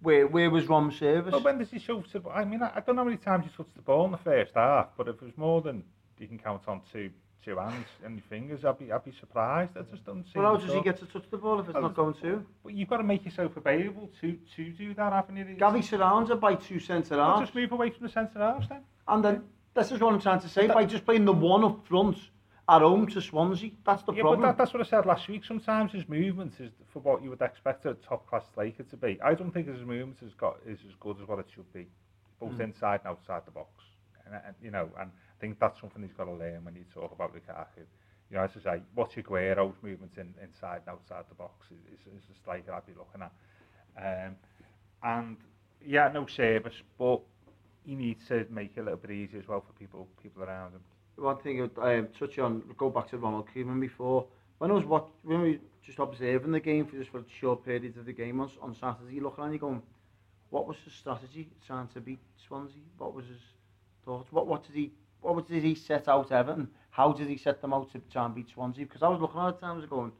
Where where was Rom's service? Well, when does he show? I mean, I, I don't know how many times he touched the ball in the first half, but if it was more than you can count on two two hands and your fingers, I'd be I'd be surprised. I just don't see. Well, how does he get to touch the ball if it's not going to? But you've got to make yourself available to to do that, haven't you? Gavi surrounded by two centre halves. Well, just move away from the centre halves then. And then this is what I'm trying to say. By just playing the one up front at home to Swansea, that's the yeah, problem. but that, that's what I said last week. Sometimes his movement is for what you would expect a top class striker to be. I don't think his movement has got is as good as what it should be, both mm. inside and outside the box. And, and you know, and Think that's something he's got to learn when you talk about Lukaku. You know, as I say, what's Aguero's movements in, inside and outside the box is, is, a striker I'd be looking at. Um, and yeah, no service, but he needs to make it a little bit easier as well for people people around him. One thing I um, touch on, go back to Ronald Koeman before. When I was what when we just observing the game for just for short periods of the game on, on Saturday, looking at you going, what was his strategy trying to beat Swansea? What was his thoughts? What what did he what did he set out Everton? How did he set them out to try and beat Swansea? Because I was looking at it times going,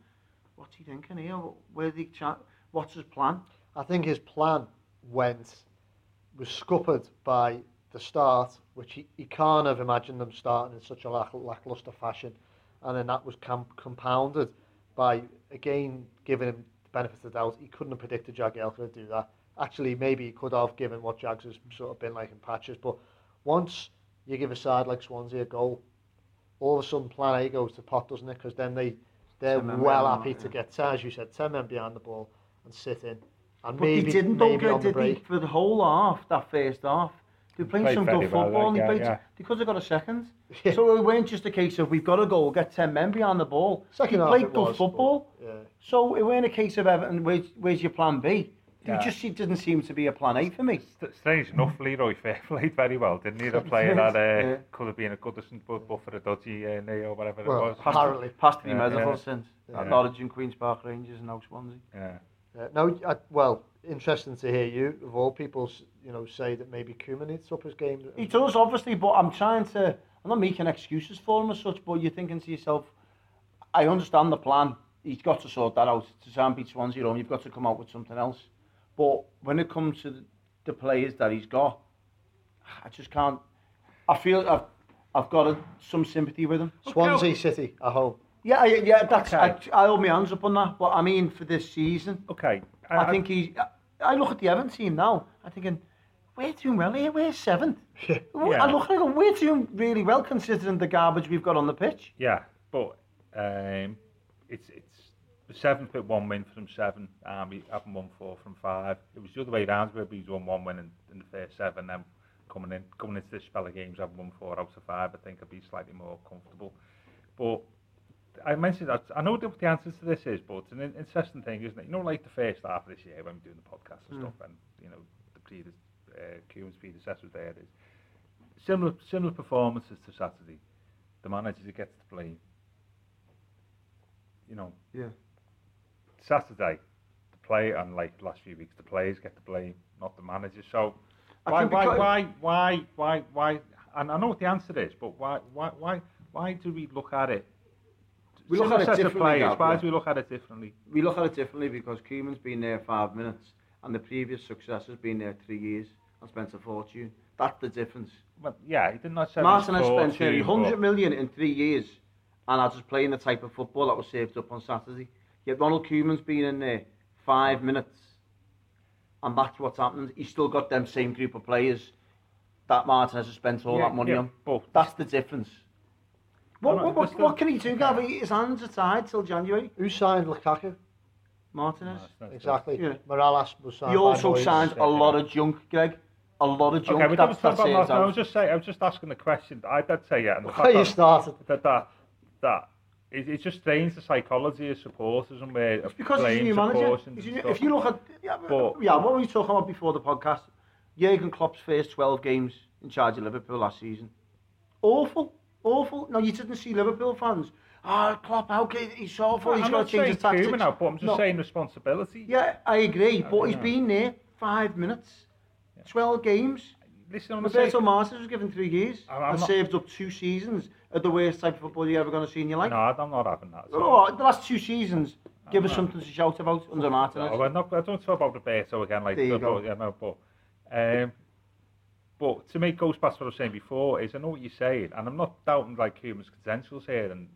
what's he thinking here? Where did he chat? What's his plan? I think his plan went was scuppered by the start, which he, he can't have imagined them starting in such a lack, lackluster fashion, and then that was camp, compounded by again giving him the benefit of the doubt. He couldn't have predicted Jagielka to do that. Actually, maybe he could have given what Jags has sort of been like in patches, but once you give a side like Swansea a goal, all of a sudden plan A goes to pot, doesn't it? Because then they they're well happy to get, as you said, ten men behind the ball and sit in. And but maybe, they didn't, maybe though, on the did they, for the whole half, that first half. They were playing Played some good football, and they yeah, played, yeah. because they got a second. Yeah. So it weren't just a case of we've got to go, get 10 men behind the ball. Second they half played it good was, football. but, yeah. So it weren't a case of Everton, where's, where's your plan B? There Yeah. just it didn't seem to be a plan A for me. St- Strange enough, Leroy Fer played very well, didn't he? The player that uh, Yeah. could have been a Goodison but, but for a dodgy uh, knee or whatever Well, it was. Past, Apparently. Past three Yeah, medical yeah. since. Yeah. At Norwich and Queen's Park Rangers and now Swansea. Yeah. Yeah, no, I, well, interesting to hear you, of all people, you know, say that maybe Koeman needs up his game. He does, obviously, but I'm trying to. I'm not making excuses for him as such, but you're thinking to yourself, I understand the plan. He's got to sort that out. To try and beat Swansea home, you've got to come out with something else. But when it comes to the, the players that he's got, I just can't. I feel I've, I've got a, some sympathy with him. Swansea City I hope. Yeah, I, yeah, that's. Okay. I, I hold my hands up on that. But I mean, for this season, Okay. I, think he. I look at the Everton team now. I'm thinking, we're doing well here. We're seventh. Yeah. I look at it, and go, we're doing really well considering the garbage we've got on the pitch. Yeah, but um, it's it's the seventh with one win from seven. Army haven't won four from five. It was the other way around where he's won one win in, in the first seven. Then coming in coming into this spell of games, I've won four out of five. I think I'd be slightly more comfortable. But I mentioned that I know what the answer to this is, but it's an interesting thing, isn't it? You know, like the first half of this year when we're doing the podcast and stuff, and you know the pre uh, Koeman's predecessors there is similar similar performances to Saturday. The manager gets the blame. You know, Yeah. Saturday, the play and like last few weeks, the players get the blame, not the manager. So I why, why, why, why, why, why? And I know what the answer is, but why, why, why, why do we look at it? We look Similar at it differently, players. Why do we look at it differently? We look at it differently because Koeman's been there five minutes and the previous successor's been there three years and spent a fortune. That's the difference. Well, yeah, he did not say Martin has spent fortune, nearly 100 but- million in three years and are just playing the type of football that was saved up on Saturday. Yet Ronald Koeman's been in there five minutes and that's what's happened. He's still got them same group of players that Martin has spent all Yeah, that money yeah, on. but- That's the difference. What, what, what, what can he do, Gav? His hands are tied till January. Who signed Lukaku? Martinez. No, Exactly. Yeah. Morales was signed He by also signed a lot of junk, Greg. A lot of junk. Okay, not it, about I was just saying, I was just asking the question. I did say yeah, and the Why fact you that, started? that that that it, it's just strange the psychology of supporters and where It's because he's a new manager. He's new- if you look at yeah, But- yeah, what were we talking about before the podcast? Jurgen Klopp's first 12 games in charge of Liverpool last season. Awful, awful. No, you didn't see Liverpool fans. Ah, Klopp, how can he's awful? Well, he's I'm got to change his tactics. Now, but I'm just No. saying responsibility. Yeah, I agree, but he's know. been there five minutes, 12 games. Listen, I'm not Roberto saying, was given three years I'm- I'm and not- saved up two seasons of the worst type of football you're ever going to see in your life. no, I'm not having that. Oh, the last two seasons, give us something to shout about under Martinez. No, I'm not, I don't talk about Roberto again, like There you but, go. yeah, no, but, um, but to me, goes past what I was saying before. Is I know what you're saying, and I'm not doubting like Koeman's credentials here, and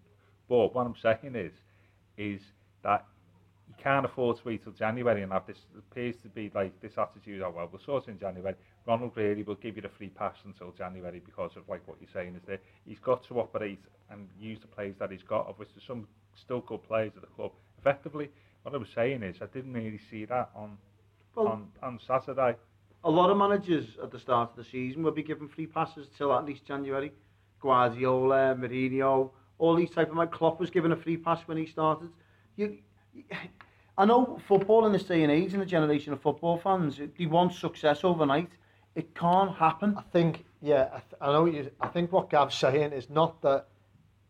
but what I'm saying is, is that you can't afford to wait till January and have this appears to be like this attitude. Oh well, we'll sort in January. Ronald really will give you the free pass until January because of like what you're saying is that he's got to operate and use the players that he's got, of which there's some still good players at the club. Effectively, what I was saying is I didn't really see that on Well- on, on Saturday. A lot of managers at the start of the season will be given free passes till at least January. Guardiola, Mourinho, all these type of man. Klopp was given a free pass when he started. You, I know football in this day and age, in the generation of football fans, they want success overnight. It can't happen. I think, yeah, I, th- I know. What you, I think what Gav's saying is not that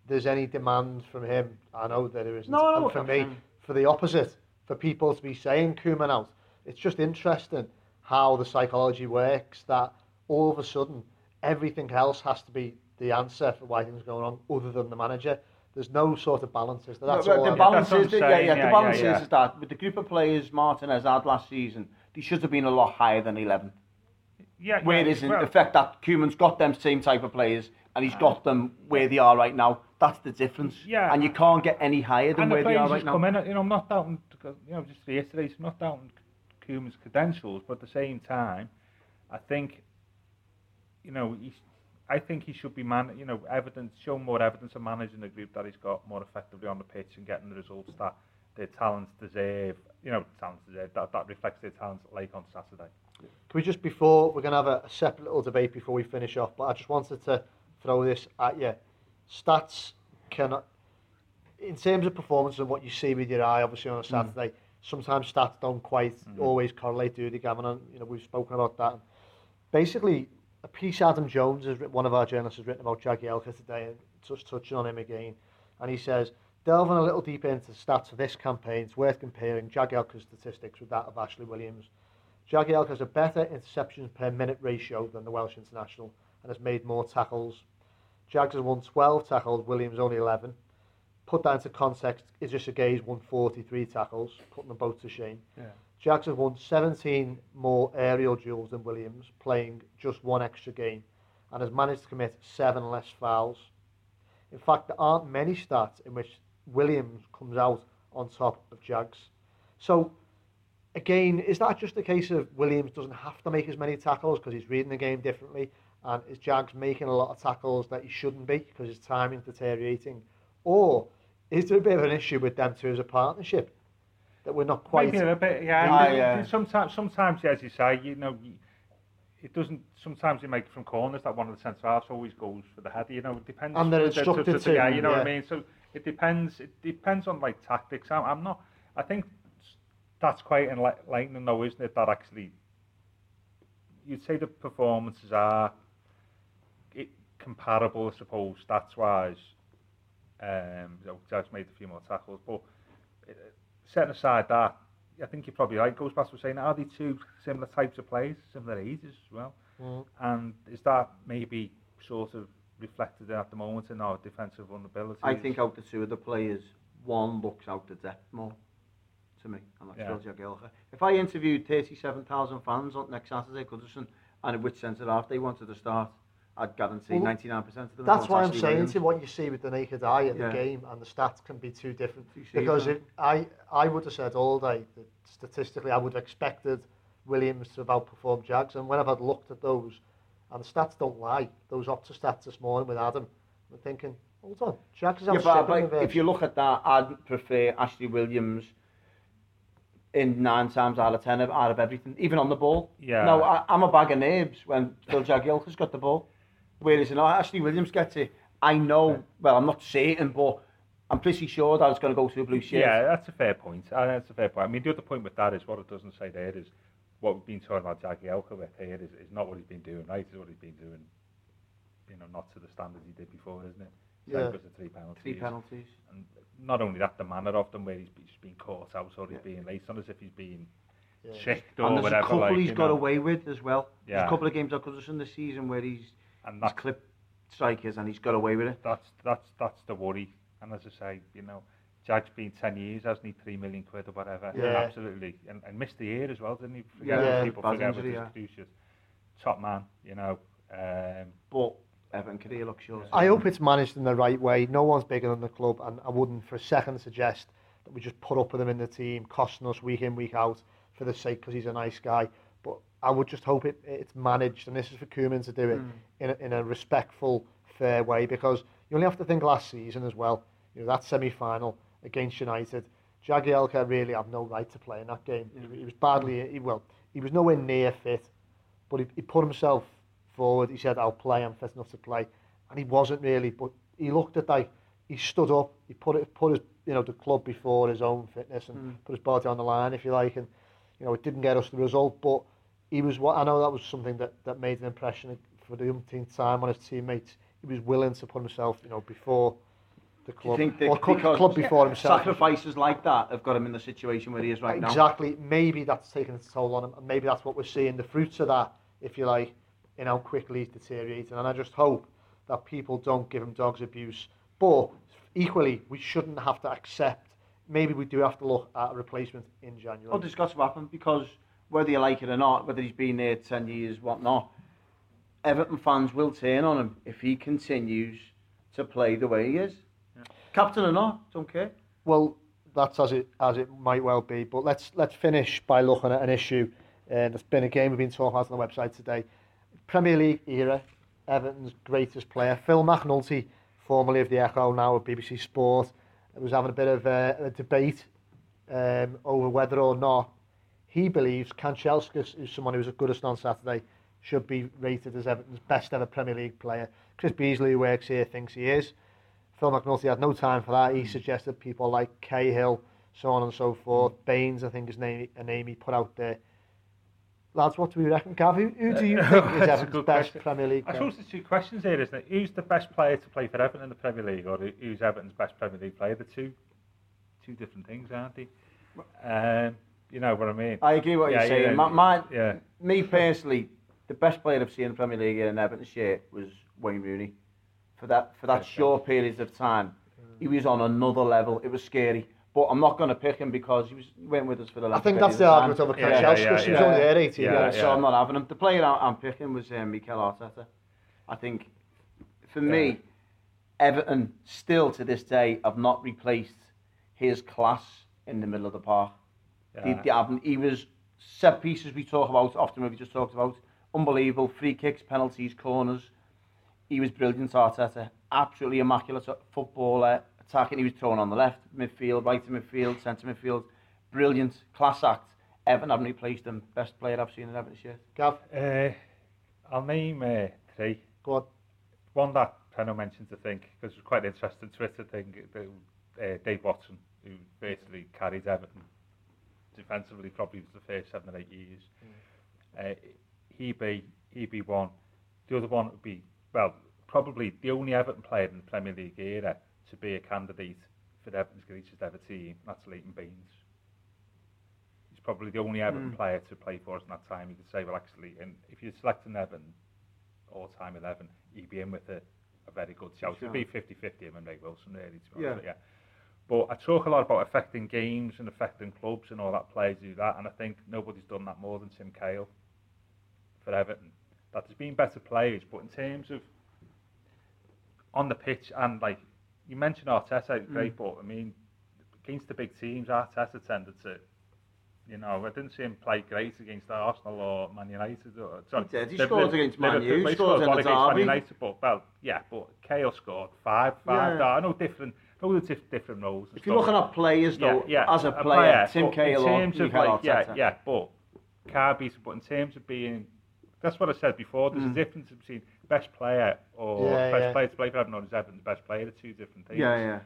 there's any demand from him. I know that there isn't. No, and what for me, saying. for the opposite, for people to be saying Koeman out, it's just interesting how the psychology works. That all of a sudden, everything else has to be the answer for why things are going on, other than the manager. There's no sort of balance. That's the, all. the I'm- balance That's what is I'm yeah, saying, yeah, yeah, the balance yeah, yeah. is, is that with the group of players Martinez had last season, they should have been a lot higher than 11. Yeah, Whereas yeah, in well- effect that Koeman's got them same type of players and he's got them where they are right now. That's the difference. Yeah. And you can't get any higher than and the where they are right now. come in, you know, I'm not doubting, you know, just reiterate, I'm not doubting Koeman's credentials, but at the same time, I think, you know, he's, I think he should be man, you know, evidence, show more evidence of managing the group that he's got more effectively on the pitch and getting the results that their talents deserve. You know, talents deserve that, that reflects their talents like on Saturday. Can we just before we're going to have a, a separate little debate before we finish off, but I just wanted to throw this at you. Stats cannot, in terms of performance and what you see with your eye, obviously on a mm. Saturday, sometimes stats don't quite mm. always correlate, do they, Gavin? And, you know, we've spoken about that. Basically, a piece Adam Jones, has one of our journalists, has written about Jagielka today, and just touching on him again. And he says, delving a little deeper into the stats of this campaign, it's worth comparing Jagielka's statistics with that of Ashley Williams. Jagielka has a better interceptions per minute ratio than the Welsh international and has made more tackles. Jags has won 12 tackles, Williams only 11. Put that into context, Idrissa Gueye's won 43 tackles, putting them both to shame. Yeah. Jags have won 17 more aerial duels than Williams, playing just one extra game, and has managed to commit seven less fouls. In fact, there aren't many stats in which Williams comes out on top of Jags. So, again, is that just a case of Williams doesn't have to make as many tackles because he's reading the game differently, and is Jags making a lot of tackles that he shouldn't be because his timing's deteriorating, or is there a bit of an issue with them two as a partnership that we're not quite? Maybe a bit, yeah. Ah, yeah. Sometimes, sometimes, as you say, you know, it doesn't. Sometimes you make from corners that one of the centre halves always goes for the header. You know, it depends. And they're instructed to- Yeah, to, you know what I mean. So it depends. It depends on like tactics. I'm, I'm not. I think that's quite enlightening, though, isn't it? That actually, you'd say the performances are it, comparable, I suppose, stats wise. Um, you know, Jags made a few more tackles, but uh, setting aside that, I think you're probably right. Goes back to saying, are they two similar types of players, similar ages as well? Mm. And is that maybe sort of reflected at the moment in our defensive vulnerabilities? I think out the two of the players, one looks out the depth more to me, and that's Yeah. Phil Jagielka. If I interviewed 37,000 fans on next Saturday, Goodison, and which centre half they wanted to start, I'd guarantee Well, 99% of them. That's why I'm saying Williams. to what you see with the naked eye at Yeah. the game and the stats can be too different. You see Because that? if I, I would have said all day that statistically I would have expected Williams to have outperformed Jags. And when I've had looked at those, and the stats don't lie, those Opta stats this morning with Adam, I'm thinking, hold on, Jags is Yeah, outstripping but, but if you look at that, I'd prefer Ashley Williams in nine times out of ten out of everything, even on the ball. Yeah. No, I, I'm a bag of names when Phil Jagielka's got the ball. Whereas, you know, Ashley Williams gets it. I know, well, I'm not certain, but I'm pretty sure that it's going to go to the blue shirt. Yeah, that's a fair point. Uh, that's a fair point. I mean, the other point with that is what it doesn't say there is what we've been talking about Jagielka with here is, is not what he's been doing right, is what he's been doing you know, not to the standard he did before, isn't it? Same yeah. because of three penalties. Three penalties. And not only that, the manner of them where he's, he's been caught out or he's yeah. being late, on as if he's being yeah. tricked or and whatever. And there's a couple like, he's got know. away with as well. Yeah. There's a couple of games at Goodison this season where he's, and that, he's clipped strikers and he's got away with it. That's, that's, that's the worry. And as I say, you know, Jack's been 10 years, hasn't he? 3 million quid or whatever. Yeah. Absolutely. And, and missed the year as well, didn't he? Forget yeah, people forget injury, his yeah. Top man, you know. Um, but Evan career looks short. I hope it's managed in the right way. No one's bigger than the club, and I wouldn't for a second suggest that we just put up with him in the team, costing us week in, week out for the sake because he's a nice guy. But I would just hope it, it's managed, and this is for Koeman to do it Mm. in, a, in a respectful, fair way because you only have to think last season as well. You know, that semi final against United, Jagielka really had no right to play in that game. He, he was badly, he, well, he was nowhere near fit, but he, he put himself forward. He said, I'll play, I'm fit enough to play. And he wasn't really, but he looked at that, he stood up, he put it, put his, you know, the club before his own fitness and Mm. put his body on the line, if you like. And, you know, it didn't get us the result, but he was what I know that was something that, that made an impression for the umpteenth time on his teammates. He was willing to put himself, you know, before the Do club, think that or club, before himself. sacrifices like that have got him in the situation where he is right now? exactly. Maybe that's taken its toll on him, and maybe that's what we're seeing the fruits of that, if you like, in how quickly he's deteriorating. And I just hope that people don't give him dogs abuse. But equally, we shouldn't have to accept. Maybe we do have to look at a replacement in January. Well, this got to happen because whether you like it or not, whether he's been there 10 years, whatnot, Everton fans will turn on him if he continues to play the way he is. Yeah. Captain or not, don't care. Well, that's as it as it might well be. But let's let's finish by looking at an issue. And uh, there's been a game we've been talking about on the website today. Premier League era, Everton's greatest player, Phil McNulty, formerly of the Echo, now of BBC Sport, was having a bit of a, a debate um, over whether or not he believes Kanchelskis, who's someone who was at Goodison on Saturday, should be rated as Everton's best ever Premier League player. Chris Beasley, who works here, thinks he is. Phil McNulty had no time for that. He suggested people like Cahill, so on and so forth. Baines, I think, is name, a name he put out there. Lads, what do we reckon, Gav? Who, who do you think is Everton's best question. Premier League player? I suppose there's two questions here, isn't it? Who's the best player to play for Everton in the Premier League, or who's Everton's best Premier League player? The two, two different things, aren't they? Um, you know what I mean? I agree what yeah, you're saying. Yeah, my, my, yeah. Me personally, the best player I've seen in the Premier League in Everton this year was Wayne Rooney. For that for that short period of time, he was on another level. It was scary. But I'm not going to pick him because he was went with us for the last. I think that's the argument over Kanchelskis. Yeah, yeah, yeah, he was only there 18 yeah, yeah, so I'm not having him. The player I'm picking was um, Mikel Arteta. I think, for me, Everton still to this day have not replaced his class in the middle of the park. Yeah. They, they haven't. He was set pieces we talk about often. We just talked about unbelievable free kicks, penalties, corners. He was brilliant, Arteta. Absolutely immaculate footballer, attacking. He was thrown on the left midfield, right to midfield, centre midfield. Brilliant, class act. Everton haven't replaced him. Best player I've seen in Everton this year. Gav? Uh, I'll name uh, three. Go on. One that Preno mentioned, I think, because it was quite an interesting Twitter thing. Uh, Dave Watson, who basically carried Everton defensively probably for the first seven or eight years. Mm. Uh, he be he be one. The other one would be well probably the only Everton player in the Premier League era to be a candidate for Everton's greatest ever team. That's Leighton Baines. He's probably the only Everton mm. player to play for us in that time. You could say, well, actually, and if you select an Everton all-time 11, he'd be in with a, a very good shout. Sure. It'd be 50-50 him and Ray Wilson, really, to be honest. Yeah. yeah. But I talk a lot about affecting games and affecting clubs and all that players do that, and I think nobody's done that more than Tim Cahill for Everton. That there's been better players, but in terms of on the pitch and like you mentioned Arteta, great, mm. but I mean against the big teams, Arteta tended to. You know, I didn't see him play great against Arsenal or Man United. Or, sorry, he did. He scored against Man United. He scored against Man United, but well, yeah, but Cahill scored five, five. Yeah. I know different the different roles. If you're looking at players, though, yeah, yeah, as a player, a player Tim Cahill terms of like, yeah, yeah, but Carby's, but in terms of being, that's what I said before. There's mm. a difference between best player or yeah, best yeah. player to play for Everton or is Everton the best player? They're two different things. Yeah, yeah.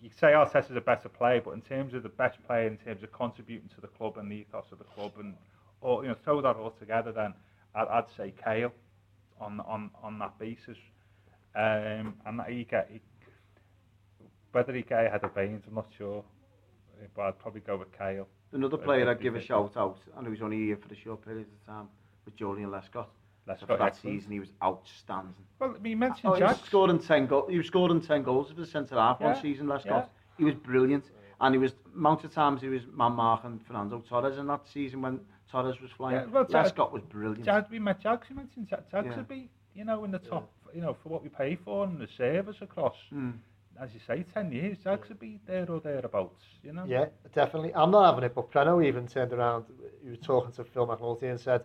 You say Arteta's a better player, but in terms of the best player, in terms of contributing to the club and the ethos of the club, and or you know throw that all together, then I'd, I'd say Kale on on on that basis, um, and that he get he, whether he get had of Baines, I'm not sure, eh, but I'd probably go with Kale. Another player I'd give a shout out, and who's only here for the short period of time, with Julian Lescott. Lescott, for that excellent. season, he was outstanding. Well, I you mentioned oh, Jack. He scored in 10 goals. He was scored in 10 goals for the centre half yeah. one season, Lescott. Yeah. He was brilliant. And he was, amount of times he was man marking Fernando Torres in that season when Torres was flying. Yeah, well, Lescott was brilliant. Jag, we met Jags, you mentioned Jags yeah. would be, you know, in the top, yeah. you know, for what we pay for and the service across. Mm as you say, 10 years, Jags would be there or thereabouts, you know? Yeah, definitely. I'm not having it, but Preno even turned around, he was talking to Phil McNulty and said,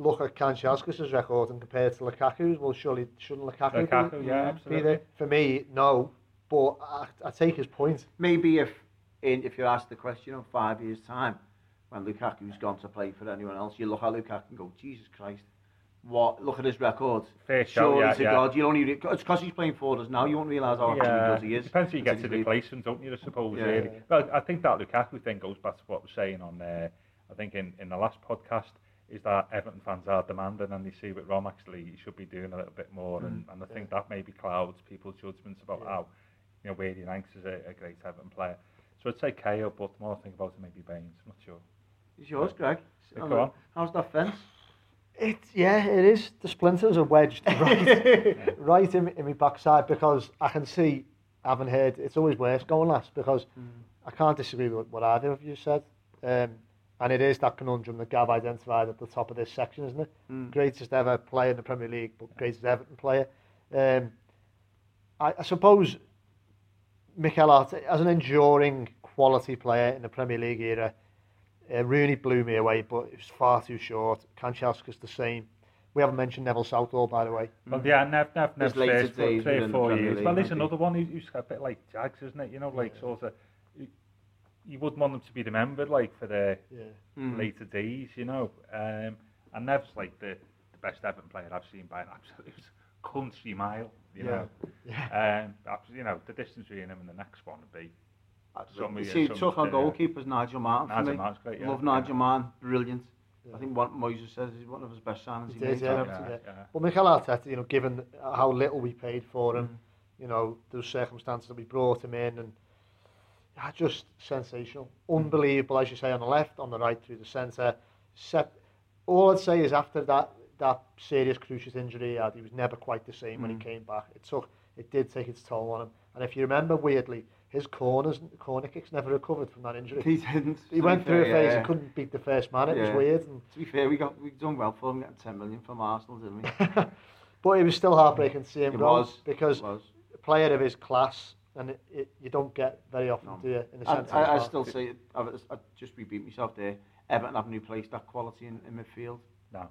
look at Kanchelskis' record and compare it to Lukaku's, well, surely shouldn't Lukaku, Lukaku be, yeah, absolutely. be there? For me, no, but I, I take his point. Maybe if in, if you ask the question in five years' time, when Lukaku's gone to play for anyone else, you look at Lukaku and go, Jesus Christ, what look at his record. Fair show, yeah, to yeah. God, you only it's because he's playing for us now. You won't realise how yeah. good he is. Depends who you get to replace him, don't you? I suppose. Yeah. Really. But I think that Lukaku thing goes back to what we're saying on there. Uh, I think in, in the last podcast is that Everton fans are demanding and they see what Rom actually he should be doing a little bit more, mm. and, and I think yeah. that maybe clouds people's judgments about how you know where he ranks as a, a great Everton player. So I'd say Cahill, but the more I think about it, maybe Baines. I'm not sure. It's yours, Greg. Go on. How's that fence? It, yeah, it is. The splinters are wedged right, right in, in my backside because I can see, I haven't heard, it's always worse going last because mm. I can't disagree with what either of you said. Um, And it is that conundrum that Gav identified at the top of this section, isn't it? Mm. Greatest ever player in the Premier League, but greatest Everton player. Um, I, I suppose Mikel Arteta, as an enduring quality player in the Premier League era, uh, Rooney blew me away, but it was far too short. Kanchelskis the same. We haven't mentioned Neville Southall, by the way. Well, yeah, Nev, Nev, Nev's His later first three or four years. League, Well, there's hasn't another one who's, who's a bit like Jags, isn't it? You know, like sort of, you, you wouldn't want them to be remembered like for their Yeah. Mm. later days, you know. Um, and Nev's like the, the best Everton player I've seen by an absolute country mile, you Yeah. know. Yeah. Um, you know, the distance between him and the next one would be some You see, some took on of goalkeepers Nigel Martyn for Nigel me. Martyn's great, yeah. Love yeah. Nigel Martyn, brilliant. Yeah. I think what Moises says is one of his best signings He he, did, made. yeah. Yeah, yeah. yeah. But Mikel Arteta, you know, given how little we paid for him, Mm. you know, those circumstances that we brought him in, and yeah, just sensational, unbelievable, as you say, on the left, on the right, through the centre. Set. All I'd say is after that that serious cruciate injury he had, he was never quite the same when he Mm. came back. It took, it did take its toll on him. And if you remember, weirdly, his corners, corner kicks never recovered from that injury. He didn't. He went through a phase yeah. he couldn't beat the first man. It Yeah. was weird. And To be fair, we got we done well for him getting 10 million from Arsenal, didn't we? but it was still heartbreaking to see him It go was. because It was. a player of his class, and it, it, you don't get very often, No. do you? In the I, centre. I, I still park. say it. I, I just repeat myself there. Everton haven't replaced that quality in, in midfield. No,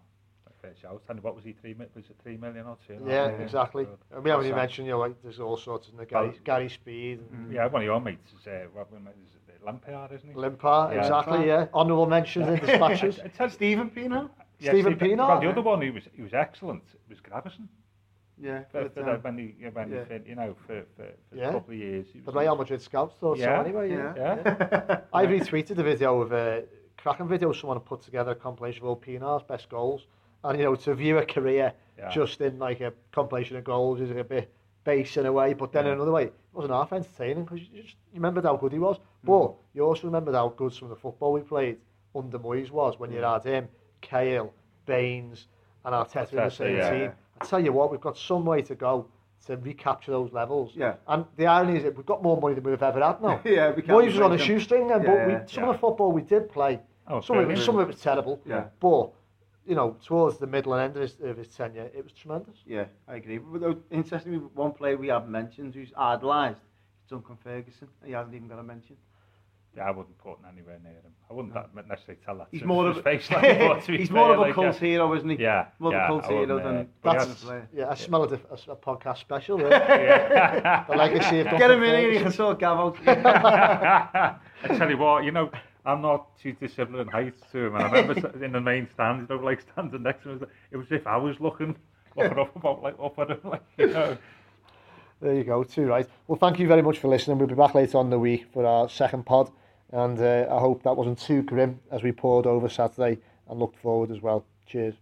fair shout. And what was he, three, was it three million or two? Yeah, Yeah. exactly. Good. And we haven't even mentioned, you know, like there's all sorts of the Gary, Well- Gary Speed and Mm. Yeah, one of your mates is, uh, what, what is it, Lampard, isn't he? Limpar, Yeah. exactly, yeah. Honourable mentions in dispatches. I- I tell- Stephen Pienaar? yeah, Stephen Steve- Pienaar. Well, the other one who was, he was excellent was Gravesen. Yeah. For, but, for um, when he, yeah, when yeah. fit, you know, for, for, for Yeah. a couple of years. He The Real Madrid scouts thought so Yeah, anyway, yeah. yeah. I retweeted a video of a cracking video someone put together, a compilation of all Pienaar's best goals. And, you know, to view a career just in like a compilation of goals is a bit base in a way, but then in another way, it wasn't half entertaining because you just you remembered how good he was. But you also remembered how good some of the football we played under Moyes was when you had him, Cahill, Baines, and Arteta in the same team. I tell you what, we've got some way to go to recapture those levels. Yeah. And the irony is that we've got more money than we've ever had now. yeah, we can't. Moyes was on a shoestring then, yeah, but we, yeah, some yeah. of the football we did play, oh, some, of it, some of it was terrible, yeah. but you know, towards the middle and end of his, of his tenure, it was tremendous. Yeah, I agree. But though, interestingly, one player we have mentioned who's idolised, is Duncan Ferguson. He hasn't even got a mention. Yeah, I wouldn't put anywhere near him. I wouldn't that necessarily tell that He's more of face. Like, but he's fair, more of a like, cult yeah. hero, isn't he? Yeah, More yeah, of a cult hero than uh, but That's hasn't yeah. I smell a, a, a podcast special. Really. Yeah. the legacy of Get him in here, you can sort Gav out. I tell you what, you know, I'm not too dissimilar in height to him. And I remember in the main stand, you know, like standing next to him, it was as if I was looking, looking up about like up at him, like you know. There you go, too right. Well, thank you very much for listening. We'll be back later on the week for our second pod, and uh, I hope that wasn't too grim as we poured over Saturday and looked forward as well. Cheers.